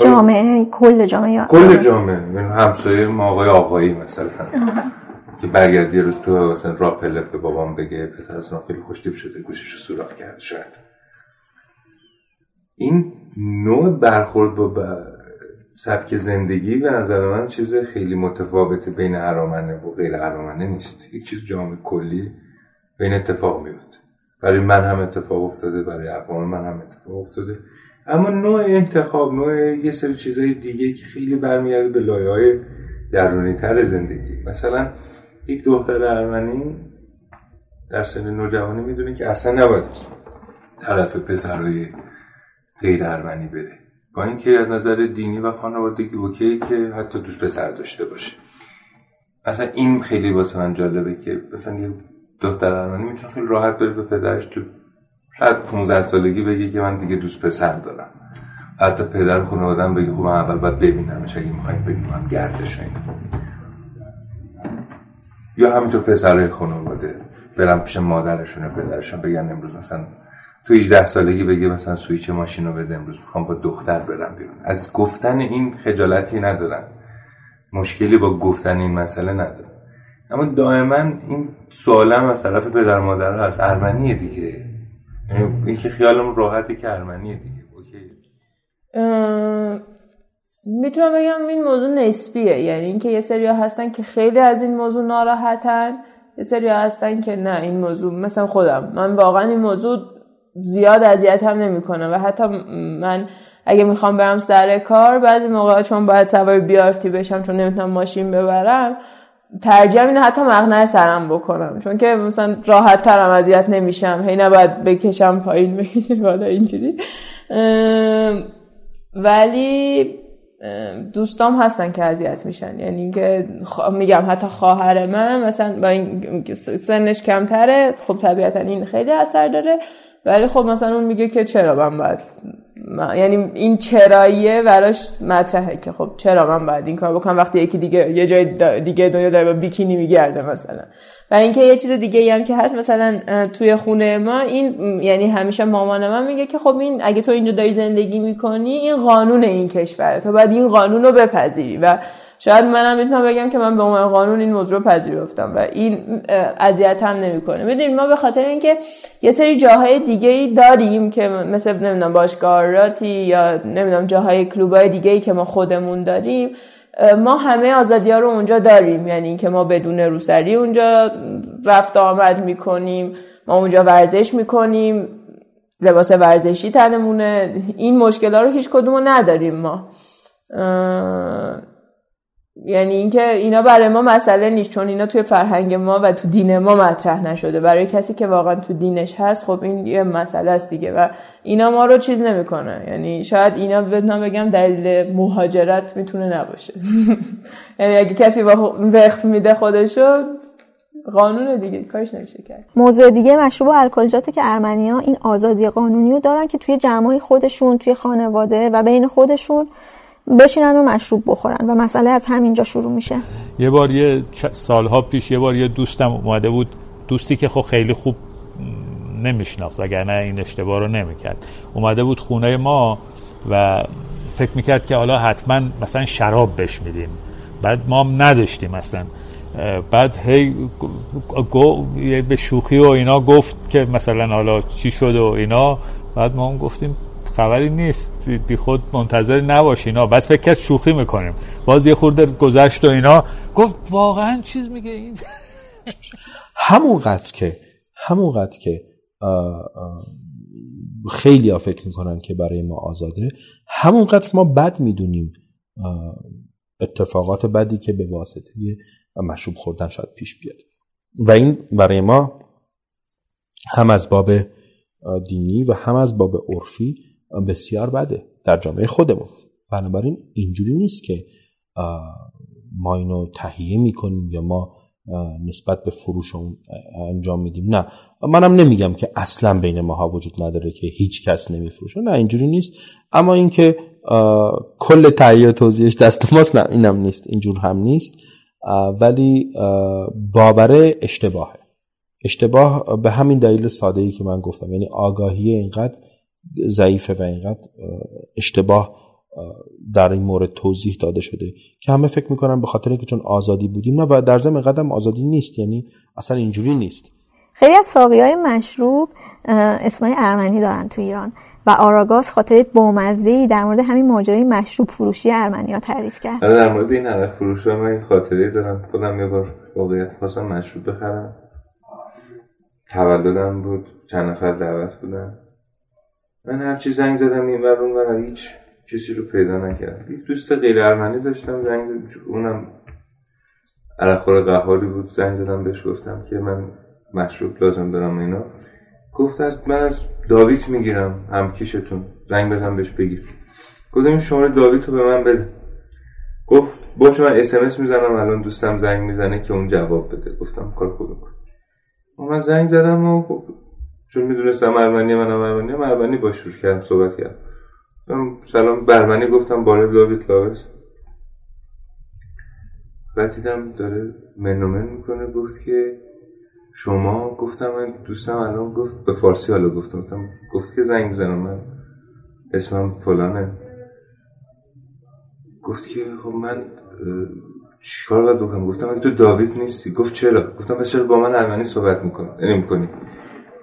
جامعه کل جامعه. کل جامعه. یعنی همسایه ما آقای آقایی مثلا. که برگردی روز تو مثلا را پله به بابام بگه پسر اصلا خیلی خوشتیب شده گوشش رو سوراخ کرد شاید. این نوع برخورد با سبک زندگی به نظر من چیز خیلی متفاوت بین ارامنه و غیر ارامنه نیست. یک چیز جامع کلی بین اتفاق میفته برای من هم اتفاق افتاده برای اقوام من هم اتفاق افتاده. اما نوع انتخاب نوع یه سری چیزهای دیگه که خیلی برمیگرده به لایه های درونی تر زندگی. مثلا یک دختر ارمنی در سن نوجوانی می‌دونه که اصلا نباید طرف پسرهای غیر ارمنی بره. با اینکه از نظر دینی و خانوادگی اوکی که حتی دوست پسر داشته باشه. مثلا این خیلی واسه من جالبه که مثلا یه دختر ارمنی می‌تونه خیلی راحت بره به پدرش تو شاید 15 سالگی بگه که من دیگه دوست پسر دارم. حتی پدر خانوادم بگه خب من اول باید ببینمش اگه می‌خوایم ببینم گردش این یا همینطور پسرهای خانواده برم پیش مادرشون پدرشون بگن امروز مثلا تو 18 سالگی بگه مثلا سویچ ماشین رو بده امروز می‌خوام با دختر برم بیرون. از گفتن این خجالتی ندارن مشکلی با گفتن این مسئله ندارن اما دائما این سوالم از طرف پدر مادر هست. ارمنیه دیگه. یعنی این که خیالم راحته که ارمنیه دیگه. اوکی. می‌تونم بگم این موضوع نسبیه. یعنی اینکه یه سری هستن که خیلی از این موضوع ناراحتن یه سری هستن که نه این موضوع مثلا خودم. من واقعا این موضوع زیاد اذیت هم نمی‌کنه و حتی من اگه می‌خوام برم سر کار بعضی موقع چون باید سوار بیارتی بشم چون نمی‌تونم ماشین ببرم ترجیح اینه حتی مقنعه سرم بکنم. چون که مثلا راحت ترم اذیت نمیشم. هی نباید بکشم پایین بکشم بالا اینجوری. ولی دوستام هستن که اذیت میشن. یعنی اینکه میگم حتی خواهر من مثلا با این سنش کمتره خب طبیعتا این خیلی اثر داره. ولی خب مثلا اون میگه که چرا من باید یعنی این چراییه براش مطرحه که خب چرا من باید این کار بکنم؟ وقتی یکی دیگه یه جای دیگه دنیا داره با بیکینی میگرده مثلا. و اینکه یه چیز دیگه هم که هست مثلا توی خونه ما این یعنی همیشه مامان من میگه که خب این اگه تو اینجا داری زندگی می‌کنی این قانون این کشوره. تو باید این قانون رو بپذیری و شاید منم می‌تونم بگم که من به عنوان قانون این موضوع رو پذیرفتم و این اذیت نمی‌کنه. می‌دونید ما به خاطر اینکه یه سری جاهای دیگه ای داریم که مثل نمی‌دونم باشگاهاتی یا نمی‌دونم جاهای کلوبای دیگه ای که ما خودمون داریم ما همه آزادی ها رو اونجا داریم. یعنی اینکه ما بدون روسری اونجا رفت آمد می‌کنیم ما اونجا ورزش می‌کنیم لباس ورزشی تنمونه. این مشکل ها رو هیچ کدوم نداریم ما. یعنی اینکه اینا برای ما مسئله نیست چون اینا توی فرهنگ ما و تو دین ما مطرح نشده. برای کسی که واقعا تو دینش هست خب این یه مسئله است دیگه و اینا ما رو چیز نمی‌کنه. یعنی شاید اینا بتونم بگم دلیل مهاجرت می‌تونه نباشه. یعنی اگه کسی وقت میده خودشو قانون دیگه کارش نمیشه کرد. موضوع دیگه مشروب و الکلیجاته که ارمنیا این آزادی قانونی رو دارن که توی جمعای خودشون توی خانواده و بین خودشون بشینن و مشروب بخورن و مسئله از همینجا شروع میشه. یه بار یه سالها پیش یه بار یه دوستم اومده بود دوستی که خب خیلی خوب نمیشناخت نه این اشتباه رو نمی‌کرد. اومده بود خونه ما و فکر می‌کرد که حالا حتما مثلا شراب بهش میدیم. بعد ما هم نداشتیم مثلا بعد هی گو به شوخی و اینا گفت که مثلا حالا چی شد و اینا. بعد ما هم گفتیم خبری نیست. بی خود منتظر نباش اینا. بعد فکر کرد شوخی می‌کنیم. باز یه خورده گذشت و اینا. گفت واقعا چیز میگه این؟ همونقدر که همونقدر که خیلی ها فکر می‌کنن که برای ما آزاده همونقدر ما بد می‌دونیم اتفاقات بدی که به واسطه مشروب خوردن شاید پیش بیاد. و این برای ما هم از باب دینی و هم از باب عرفی بسیار بده در جامعه خودمون. بنابراین اینجوری نیست که ما اینو تهیه می‌کنیم یا ما نسبت به فروش انجام میدیم. نه. منم نمیگم که اصلا بین ماها وجود نداره که هیچ کس نمیفروشه. نه اینجوری نیست. اما اینکه کل تهیه توضیحش دست ماست نه اینم نیست. اینجور هم نیست. ولی باوره اشتباهه. اشتباه به همین دلیل ساده ای که من گفتم. یعنی آگاهی اینقدر ضعیفه و اینقدر اشتباه در این مورد توضیح داده شده که همه فکر می‌کنن به خاطر اینکه چون آزادی بودیم نه و در ضمن قدم آزادی نیست یعنی اصلا اینجوری نیست. خیلی از ساقی های مشروب اسمای ارمنی دارن تو ایران و آراگاز خاطر بامزه در مورد همین ماجرای مشروب فروشی ارمنی ها تعریف کرد. آره، در مورد این عرق فروش من این خاطره دارم. خودم یه بار واقعیت خواستم مشروب بخرم. تولدم بود چند نفر دعوت بودن. من هرچی زنگ زدم این بر اون هیچ چیزی رو پیدا نکردم. یک دوست غیر ارمنی داشتم زنگ اونم علاخور قهاری بود. زنگ زدم بهش گفتم که من مشروب لازم دارم اینا. گفت از من از داویت می‌گیرم همکیشتون. زنگ بزن بهش بگیر. گفتم شماره داویت رو به من بده. گفت باشه من اسمس می‌زنم. الان دوستم زنگ می‌زنه که اون جواب بده. گفتم کار خوبه کن. من زنگ زدم و چون می‌دونستم ارمنی منم ارمنی ارمنی با شروع کردم صحبت کردم. سلام برمنی گفتم بالا داوید لاوس. بعد دیدم داره منومن می‌کنه گفت که شما گفتم من دوستم الان گفت به فارسی حالا گفتم. گفتم گفت که زنگ بزنم من. اسمم فلانه. گفت که خب من چیکار باید بکنم؟ گفتم اگه تو داوید نیستی. گفت چرا؟ گفتم چرا با من ارمنی صحبت می‌کنی؟ نمی‌کنی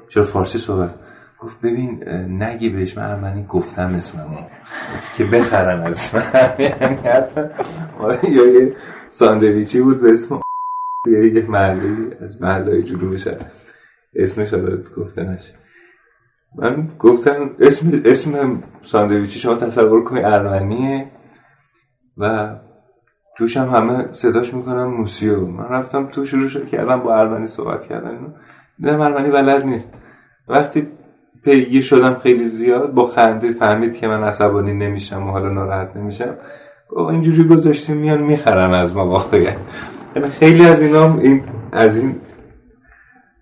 چرا فارسی صحبت؟ گفت ببین نگی بهش من ارمنی گفتم اسممو که بخرن از من یا یه ساندویچی بود به اسم یا یک محلی از محله جنوب شد اسمش حالا گفته نشه. من گفتم اسم اسم ساندویچی شما تصور کنید ارمنیه و توش هم همه صداش می‌کنن موسیو. من رفتم تو شروع شد کردم با ارمنی صحبت کردن. دیدم ارمنی بلد نیست. وقتی پیگیر شدم خیلی زیاد با خنده فهمید که من عصبانی نمیشم و حالا ناراحت نمیشم. اینجوری گذاشتیم میان می‌خرن از ما واقعا. یعنی خیلی از اینا این از این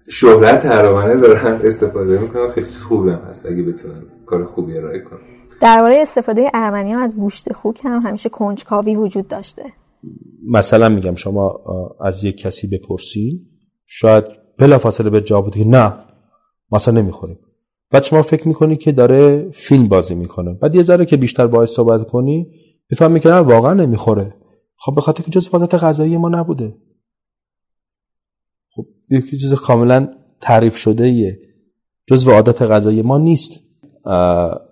شهرت هرامنه دارن استفاده می‌کنن. خیلی خوبه هست اگه بتونن کار خوبی ارائه کنن. درباره استفاده ارمنی ها از گوشت خوک هم همیشه کنجکاوی وجود داشته. مثلا میگم شما از یک کسی بپرسی شاید بلافاصله به جواب که نه مثلا نمی‌خوریم. بعد شما فکر می‌کنی که داره فیلم بازی می‌کنه. بعد یه ذره که بیشتر باهاش صحبت کنی می‌فهمی که نه واقعا نمی‌خوره. خب به خاطر که جز عادت غذایی ما نبوده. خب یکی چیز کاملا تعریف شده ایه جز عادت غذایی ما نیست.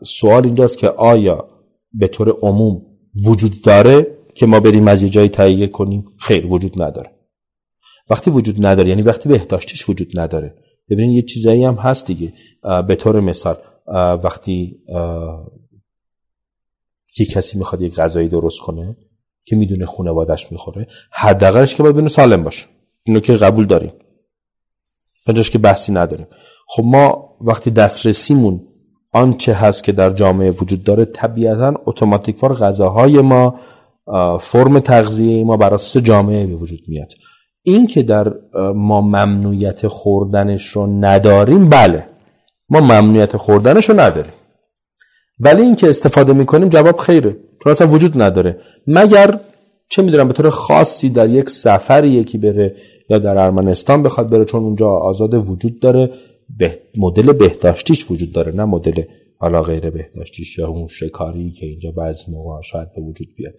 سوال اینجاست که آیا به طور عموم وجود داره که ما بریم از یه جایی تهیه کنیم؟ خیر وجود نداره. وقتی وجود نداره یعنی وقتی بهداشتیش وجود نداره. ببینید یه چیزایی هم هست دیگه. به طور مثال وقتی یه کسی می‌خواد یک غذایی درست کنه که می‌دونه خانوادش می‌خوره حداقلش که باید بینه سالم باشه. اینو که قبول داریم. اینجاش که بحثی نداریم. خب ما وقتی دسترسیمون آنچه هست که در جامعه وجود داره طبیعتا اتوماتیک وار غذاهای ما فرم تغذیه ما بر اساس جامعه به وجود میاد. این که در ما ممنوعیت خوردنش رو نداریم بله. ما ممنوعیت خوردنش رو نداریم. ولی این که استفاده می‌کنیم جواب خیره. چون اصلا وجود نداره. مگر چه می‌دونم به طور خاصی در یک سفری یکی بره یا در ارمنستان بخواد بره چون اونجا آزاد وجود داره. به مدل بهداشتیش وجود داره نه مدل حالا غیر بهداشتیش یا اون شکاری که اینجا بعضی موقع شاید به وجود بیاد.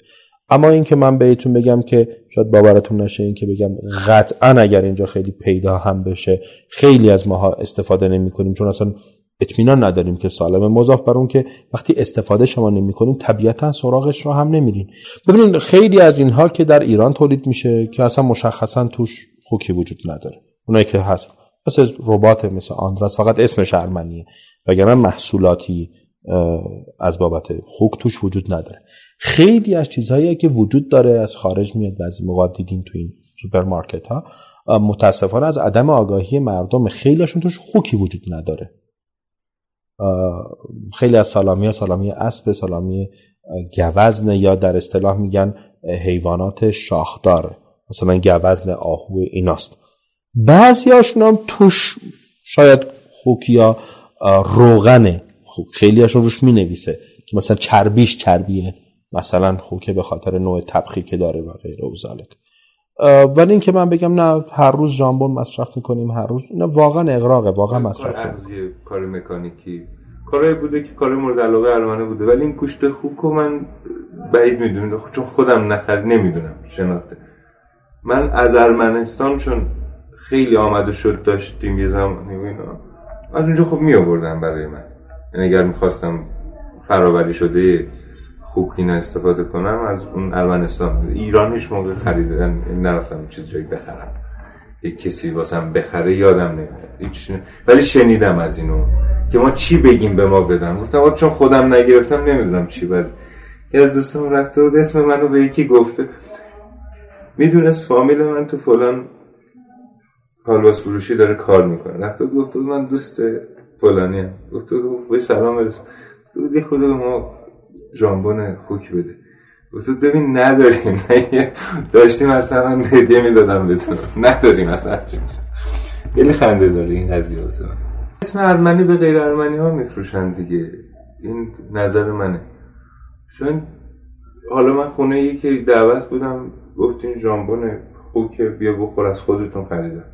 اما این که من بهتون بگم که شاید باورتون نشه این که بگم قطعا اگر اینجا خیلی پیدا هم بشه خیلی از ماها استفاده نمی کنیم چون اصلا اطمینان نداریم که سالم. مضاف بر اون که وقتی استفاده شما نمی کنیم طبیعتا سراغش رو هم نمیرین. ببینید خیلی از اینها که در ایران تولید میشه که اصلا مشخصا توش خوکی وجود نداره. اونایی که هست مثل ربات مثل آندراس فقط اسمش ارمنیه. وگرنه محصولاتی از بابت خوک توش وجود نداره. خیلی از چیزهایی که وجود داره از خارج میاد بعضی موقع دیدیم تو این سوپرمارکت ها. متاسفانه از عدم آگاهی مردم خیلیشون توش خوکی وجود نداره. خیلی از سالامی ها سالامی اسب سالامی گوزن یا در اصطلاح میگن حیوانات شاخدار. مثلا گوزن آهو ایناست. بعضی هم توش شاید خوک یا روغنه. خیلی هاشون روش می نویسه که مثلا چربیش چربیه. مثلا خوکه به خاطر نوع تبخی که داره و غیره و زالک ولی اینکه من بگم نه هر روز ژامبون مصرف می‌کنیم هر روز نه واقعا اغراقه واقعا مصرف کنیم کار مکانیکی. کارهای بوده که کار مورد علاقه ارمانه بوده ولی این گوشت خوک من بعید می‌دونم چون خودم نخر نمی‌دونم شناخته. من از ارمنستان چون خیلی آمده شد داشتیم یه زمانی اینا از اونجا خب می آوردم برای من. یعنی اگر می‌خواستم فراوری شده خوب اینا استفاده کنم از اون ارمنستان ایران هیچ موقع خریدن نرفتم چیز جایی بخرم. یک کسی واسم بخره یادم نمیاد. هیچ ولی شنیدم از اینو که ما چی بگیم به ما بدن. گفتم چون خودم نگرفتم نمی‌دونم چی بعد یه از دوستان رفته بود اسم منو به یکی گفته. می‌دونست فامیل من تو فلان کالباس فروشی داره کار می‌کنه. رفته بود گفته من دوست فلانی هم گفته بود سلام. برس یه خود ما ژامبون خوک بده. گفته ببین نداریم. داشتیم اصلا من هدیه می‌دادم بهتون. نداریم اصلا. خیلی خنده داره این قضیه واسه من. اسم ارمنی به غیر ارمنی ها میفروشن دیگه. این نظر منه. چون حالا من خونه ای که دعوت بودم گفتین ژامبون خوک بیا بخور از خودتون خریدم.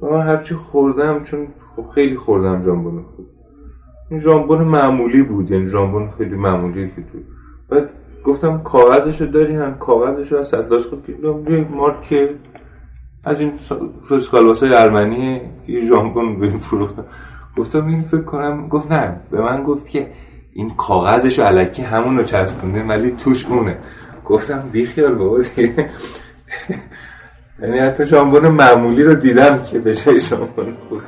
و من هرچی خوردم چون خب خیلی خوردم ژامبون خوب این ژامبون معمولی بود یعنی ژامبون خیلی معمولی که تو. بعد گفتم کاغذشو داری هم کاغذشو از صداش خود که مارک از این های ارمنی که ژامبون به این فروختم گفتم این فکر کنم گفت نه به من گفت که این کاغذشو علکی همون رو چسبونده ولی توش اونه. گفتم بیخیال بابا دیگه. یعنی حتی ژامبون معمولی رو دیدم که به جای ژامبون خوک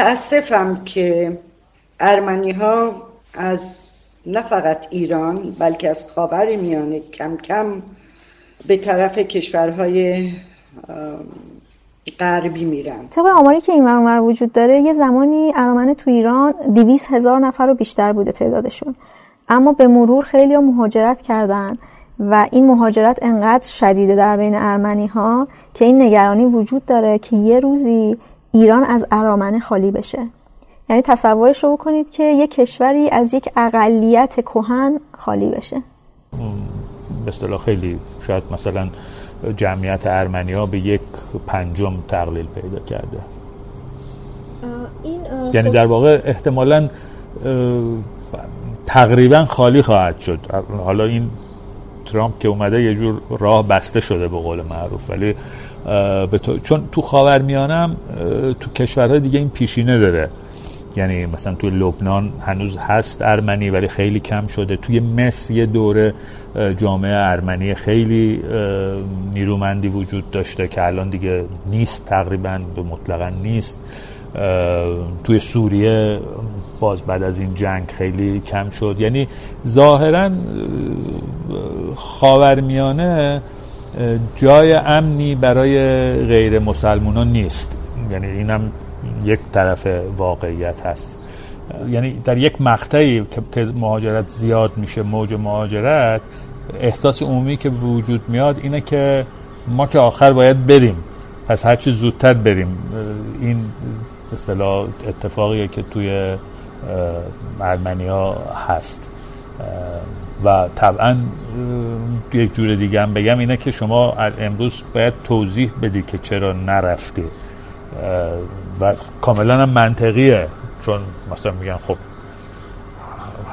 متاسفم که ارمنی ها از نه فقط ایران بلکه از خاور میانه کم کم به طرف کشورهای غربی میرن. طبق آماری که این ور وجود داره یه زمانی ارامنه تو ایران دیویس هزار نفر رو بیشتر بوده تعدادشون. اما به مرور خیلی ها مهاجرت کردن و این مهاجرت انقدر شدیده در بین ارمنی ها که این نگرانی وجود داره که یه روزی ایران از ارامنه خالی بشه. یعنی تصورش رو بکنید که یک کشوری از یک اقلیت کهن خالی بشه. به اصطلاح خیلی شاید مثلا جمعیت ارمنی به یک پنجم تقلیل پیدا کرده. این یعنی خب در واقع احتمالا تقریبا خالی خواهد شد. حالا این ترامپ که اومده یه جور راه بسته شده به قول معروف. ولی چون تو خاورمیانه تو کشورهای دیگه این پیشینه داره. یعنی مثلا توی لبنان هنوز هست ارمنی ولی خیلی کم شده. توی مصر یه دوره جامعه ارمنی خیلی نیرومندی وجود داشته که الان دیگه نیست تقریبا به مطلقا نیست. توی سوریه باز بعد از این جنگ خیلی کم شد. یعنی ظاهرا خاورمیانه جای امنی برای غیر مسلمانان نیست. یعنی اینم یک طرف واقعیت هست. یعنی در یک مقطعی که مهاجرت زیاد میشه موج مهاجرت احساس عمومی که وجود میاد اینه که ما که آخر باید بریم. پس هرچی زودتر بریم. این اصطلاح اتفاقیه که توی ها هست. و طبعا یک جور دیگه هم بگم اینه که شما امروز باید توضیح بدی که چرا نرفتی. و کاملا هم منطقیه. چون مثلا میگن خب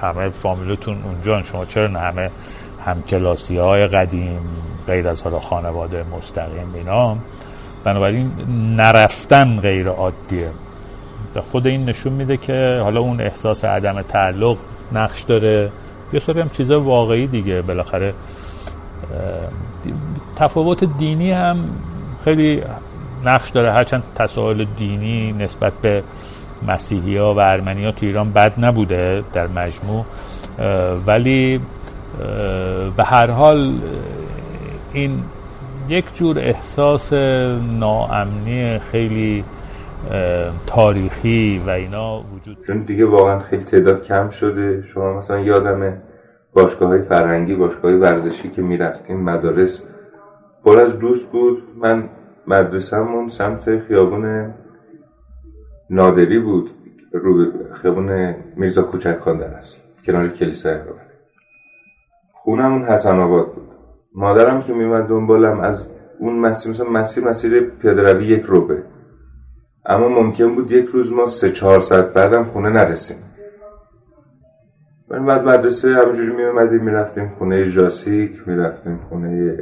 همه فامیلتون اونجا شما چرا نه همه همکلاسی های قدیم غیر از حالا خانواده مستقیم اینا. بنابراین نرفتن غیر عادیه. خود این نشون میده که حالا اون احساس عدم تعلق نقش داره. یه سری هم واقعی دیگه. بالاخره تفاوت دینی هم خیلی نقش داره. هرچند تساهل دینی نسبت به مسیحی ها و ارمنی ها تو ایران بد نبوده در مجموع. ولی به هر حال این یک جور احساس ناامنی خیلی تاریخی و اینا وجود چون دیگه واقعا خیلی تعداد کم شده. شما مثلا یادم باشگاه های فرهنگی باشگاه ورزشی که می‌رفتیم مدارس. پر از دوست بود. من مدرسهمون سمت خیابون نادری بود. رو خیابون میرزا کوچک خان در است. کنار کلیسا اقبال خونمون حسن آباد بود. مادرم که میمد دنبالم از اون مسیر مثلا مسیر مسیر پیاده روی یک روبه اما ممکن بود یک روز ما سه چهار ساعت بعدم خونه نرسیم. من بعد مدرسه همینجوری می اومدیم می‌رفتیم خونه جاسیک می‌رفتیم خونه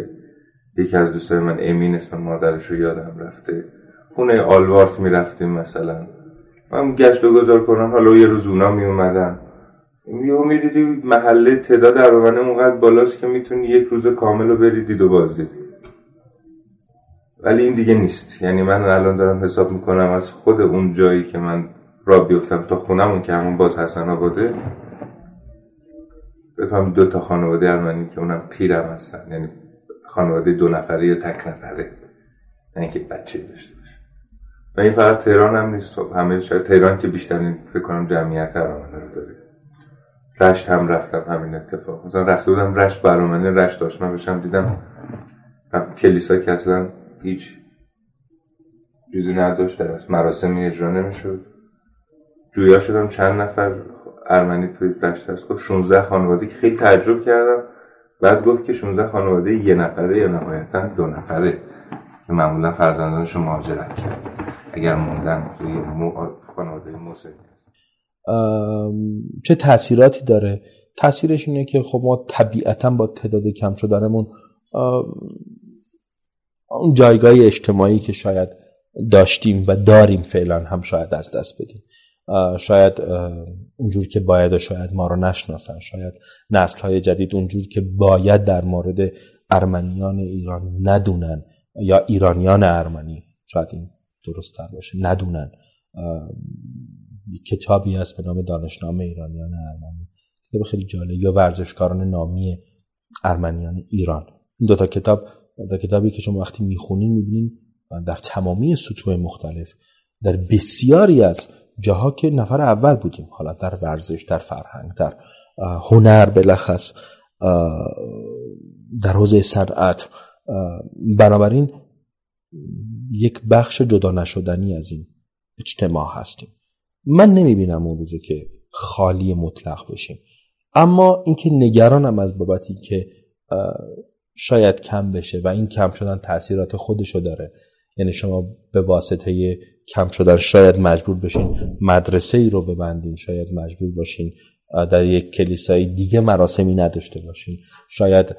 یکی از دوستای من امین اسم مادرش رو یادم رفته. خونه آلوارت می‌رفتیم مثلا. من گشت و گذار کنم حالا یه روز اونا می اومدن. یهو می‌دیدی محله تعداد ارمنه اونقدر بالاست که می‌تونی یک روز کامل رو بری دید و باز ولی این دیگه نیست. یعنی من الان دارم حساب می‌کنم از خود اون جایی که من را بیفتم تا خونمون که همون باز حسن آباده بفهم دو تا خانواده ارمنی که اونم پیرم هستن. یعنی خانواده دو نفره یا تک نفره. نه اینکه بچه داشته باشه. و این فقط تهران هم نیست. خب همه شاید تهران که بیشترین فکر کنم جمعیت ارمنه رو داره. رشت هم رفتم همین اتفاق. مثلا رفته بودم رشت برامنه رشت آشنا بشم دیدم کلیسا که اصلا هیچ چیزی نداشت در مراسمی اجرا نمی‌شد. جویا شدم چند نفر ارمنی توی رشت هست گفت 16 خانواده که خیلی تعجب کردم. بعد گفت که 16 خانواده یه نفره یا نهایتا دو نفره. که معمولا فرزندانشون مهاجرت کرد اگر موندن توی خانواده مسلمی هست. چه تاثیراتی داره؟ تاثیرش اینه که خب ما طبیعتا با تعداد کم شدنمون اون جایگاه اجتماعی که شاید داشتیم و داریم فعلا هم شاید از دست بدیم. شاید اونجور که باید و شاید ما رو نشناسن شاید نسل های جدید اونجور که باید در مورد ارمنیان ایران ندونن یا ایرانیان ارمنی شاید این درست تر باشه ندونن. کتابی هست به نام دانشنامه ایرانیان ارمنی کتاب خیلی جالب یا ورزشکاران نامی ارمنیان ایران. این دوتا کتاب در کتابی که شما وقتی می‌خونین می‌بینین در تمامی سطوح مختلف در بسیاری از جاها که نفر اول بودیم حالا در ورزش در فرهنگ در هنر بلخص در حوزه صنعت بنابراین یک بخش جدا نشدنی از این اجتماع هستیم. من نمی‌بینم اون روزه که خالی مطلق بشیم. اما اینکه نگرانم از بابتی که شاید کم بشه و این کم شدن تاثیرات خودشو داره. یعنی شما به واسطه کم شدن شاید مجبور بشین مدرسه ای رو ببندین شاید مجبور باشین در یک کلیسای دیگه مراسمی نداشته باشین. شاید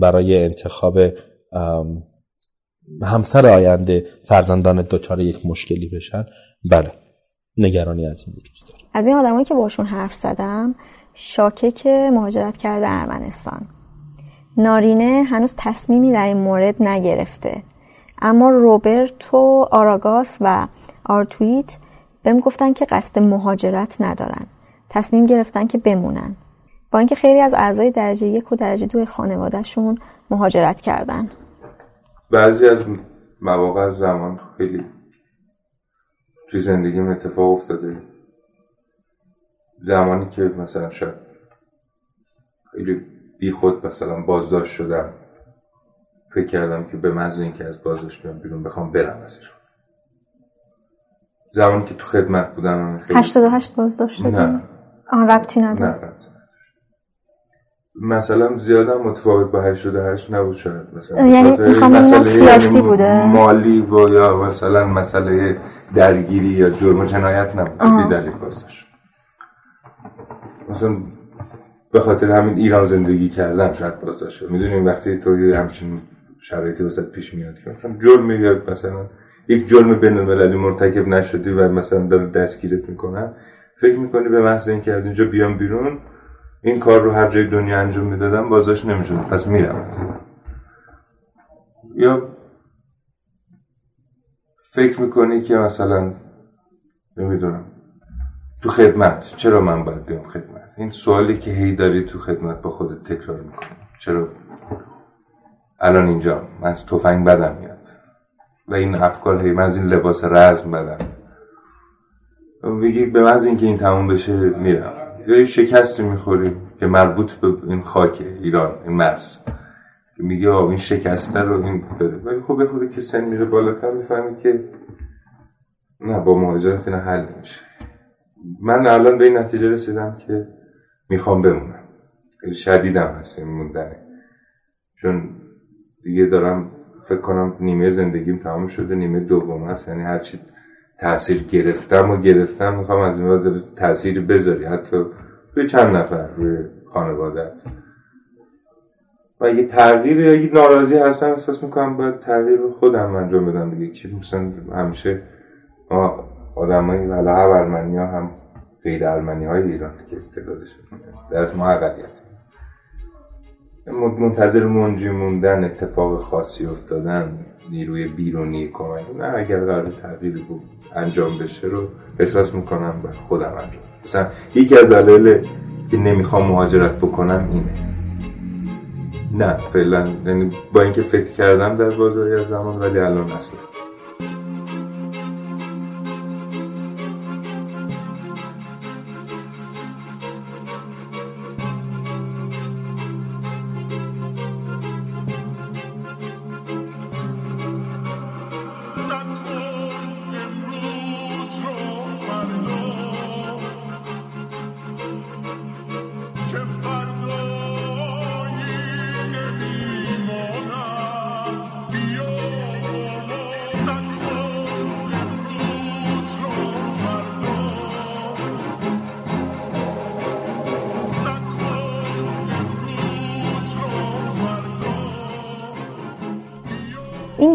برای انتخاب همسر آینده فرزندان دچار یک مشکلی بشن. بله نگرانی از این وجود داره. از این آدمایی که باشون حرف زدم شاکک مهاجرت کرده ارمنستان. نارینه هنوز تصمیمی در این مورد نگرفته. اما روبرتو آراگاس و آرتویت بهم گفتن که قصد مهاجرت ندارن. تصمیم گرفتن که بمونن. با اینکه خیلی از اعضای درجه یک و درجه دو خانوادهشون مهاجرت کردن. بعضی از مواقع زمان خیلی توی زندگیم اتفاق افتاده. زمانی که مثلا شاید خیلی بی خود مثلا بازداشت شدم. فکر کردم که به محض اینکه از بازداشت بیام بیرون بخوام برم ازش. زمانی که تو خدمت بودم خیلی 88 بازداشت شدی؟ نه آن ربطی نداره. نه مثلا زیادم متفاوت با 88 نبود شاید. مثلا یعنی می‌خوام سیاسی یعنی بوده. مالی و یا مثلا مسئله درگیری یا جرم و جنایت نبود. بی دلیل بازداشت. مثلا به خاطر همین ایران زندگی کردم شاید بازداشت می‌دونیم وقتی تو همچین شرایطی وسط پیش میاد که مثلا جرم یا مثلا یک جرم بین المللی مرتکب نشدی و مثلا داره دستگیرت می‌کنن فکر می‌کنی به محض اینکه از اینجا بیام بیرون این کار رو هر جای دنیا انجام می‌دادم بازداشت نمی‌شد. پس میرم یا فکر می‌کنی که مثلا نمی‌دونم. تو خدمت. چرا من باید بیام خدمت؟ این سوالی که هی داری تو خدمت با خودت تکرار می‌کنی. چرا؟ الان اینجا. من از تفنگ بدم میاد. و این افکار هی من از این لباس رزم بدم. میگی به محض اینکه این تموم بشه میرم. یا یه شکستی می‌خوری که مربوط به این خاک ایران این مرز. میگه این شکسته رو این داره. ولی خب خود که سن میره بالاتر می‌فهمی که نه با مهاجرت اینا حل میشه من الان به این نتیجه رسیدم که می‌خوام بمونم. شدیدم هست این موندنه چون دیگه دارم فکر کنم نیمه زندگیم تمام شده نیمه دوم هست یعنی هرچی تاثیر گرفتم و گرفتم می‌خوام از این بعد تاثیر بذاری. حتی روی چند نفر روی خانوادت و اگه تغییر یا اگه ناراضی هستم احساس می‌کنم باید تغییر خودم انجام بدم دیگه. چی؟ مثلا همیشه ما آدمایی هم ارمنی ها هم غیر ارمنی های ایران که تعدادش در از ما اقلیت منتظر منجی موندن اتفاق خاصی افتادن نیروی بیرونی کمک. نه اگر قرار تغییر بود انجام بشه رو احساس می‌کنم به خودم انجام. مثلا یکی از دلایل که نمی‌خوام مهاجرت بکنم اینه. نه فعلا یعنی با اینکه فکر کردم در بازاری از زمان ولی الان اصلا.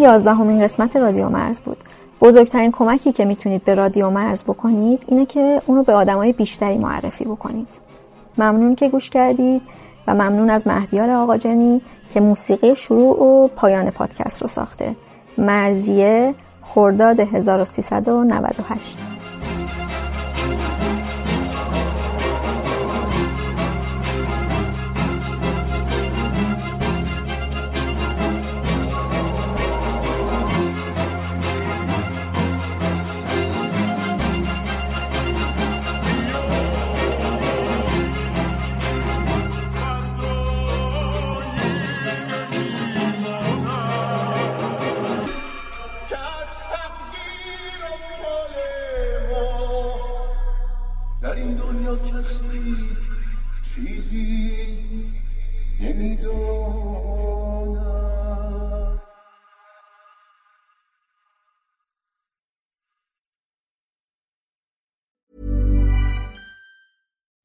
یازدهمین قسمت رادیو مرز بود. بزرگترین کمکی که می‌تونید به رادیو مرز بکنید اینه که اونو به آدمای بیشتری معرفی بکنید. ممنون که گوش کردید و ممنون از مهدیار آقاجنی که موسیقی شروع و پایان پادکست رو ساخته. مرزیه خرداد 1398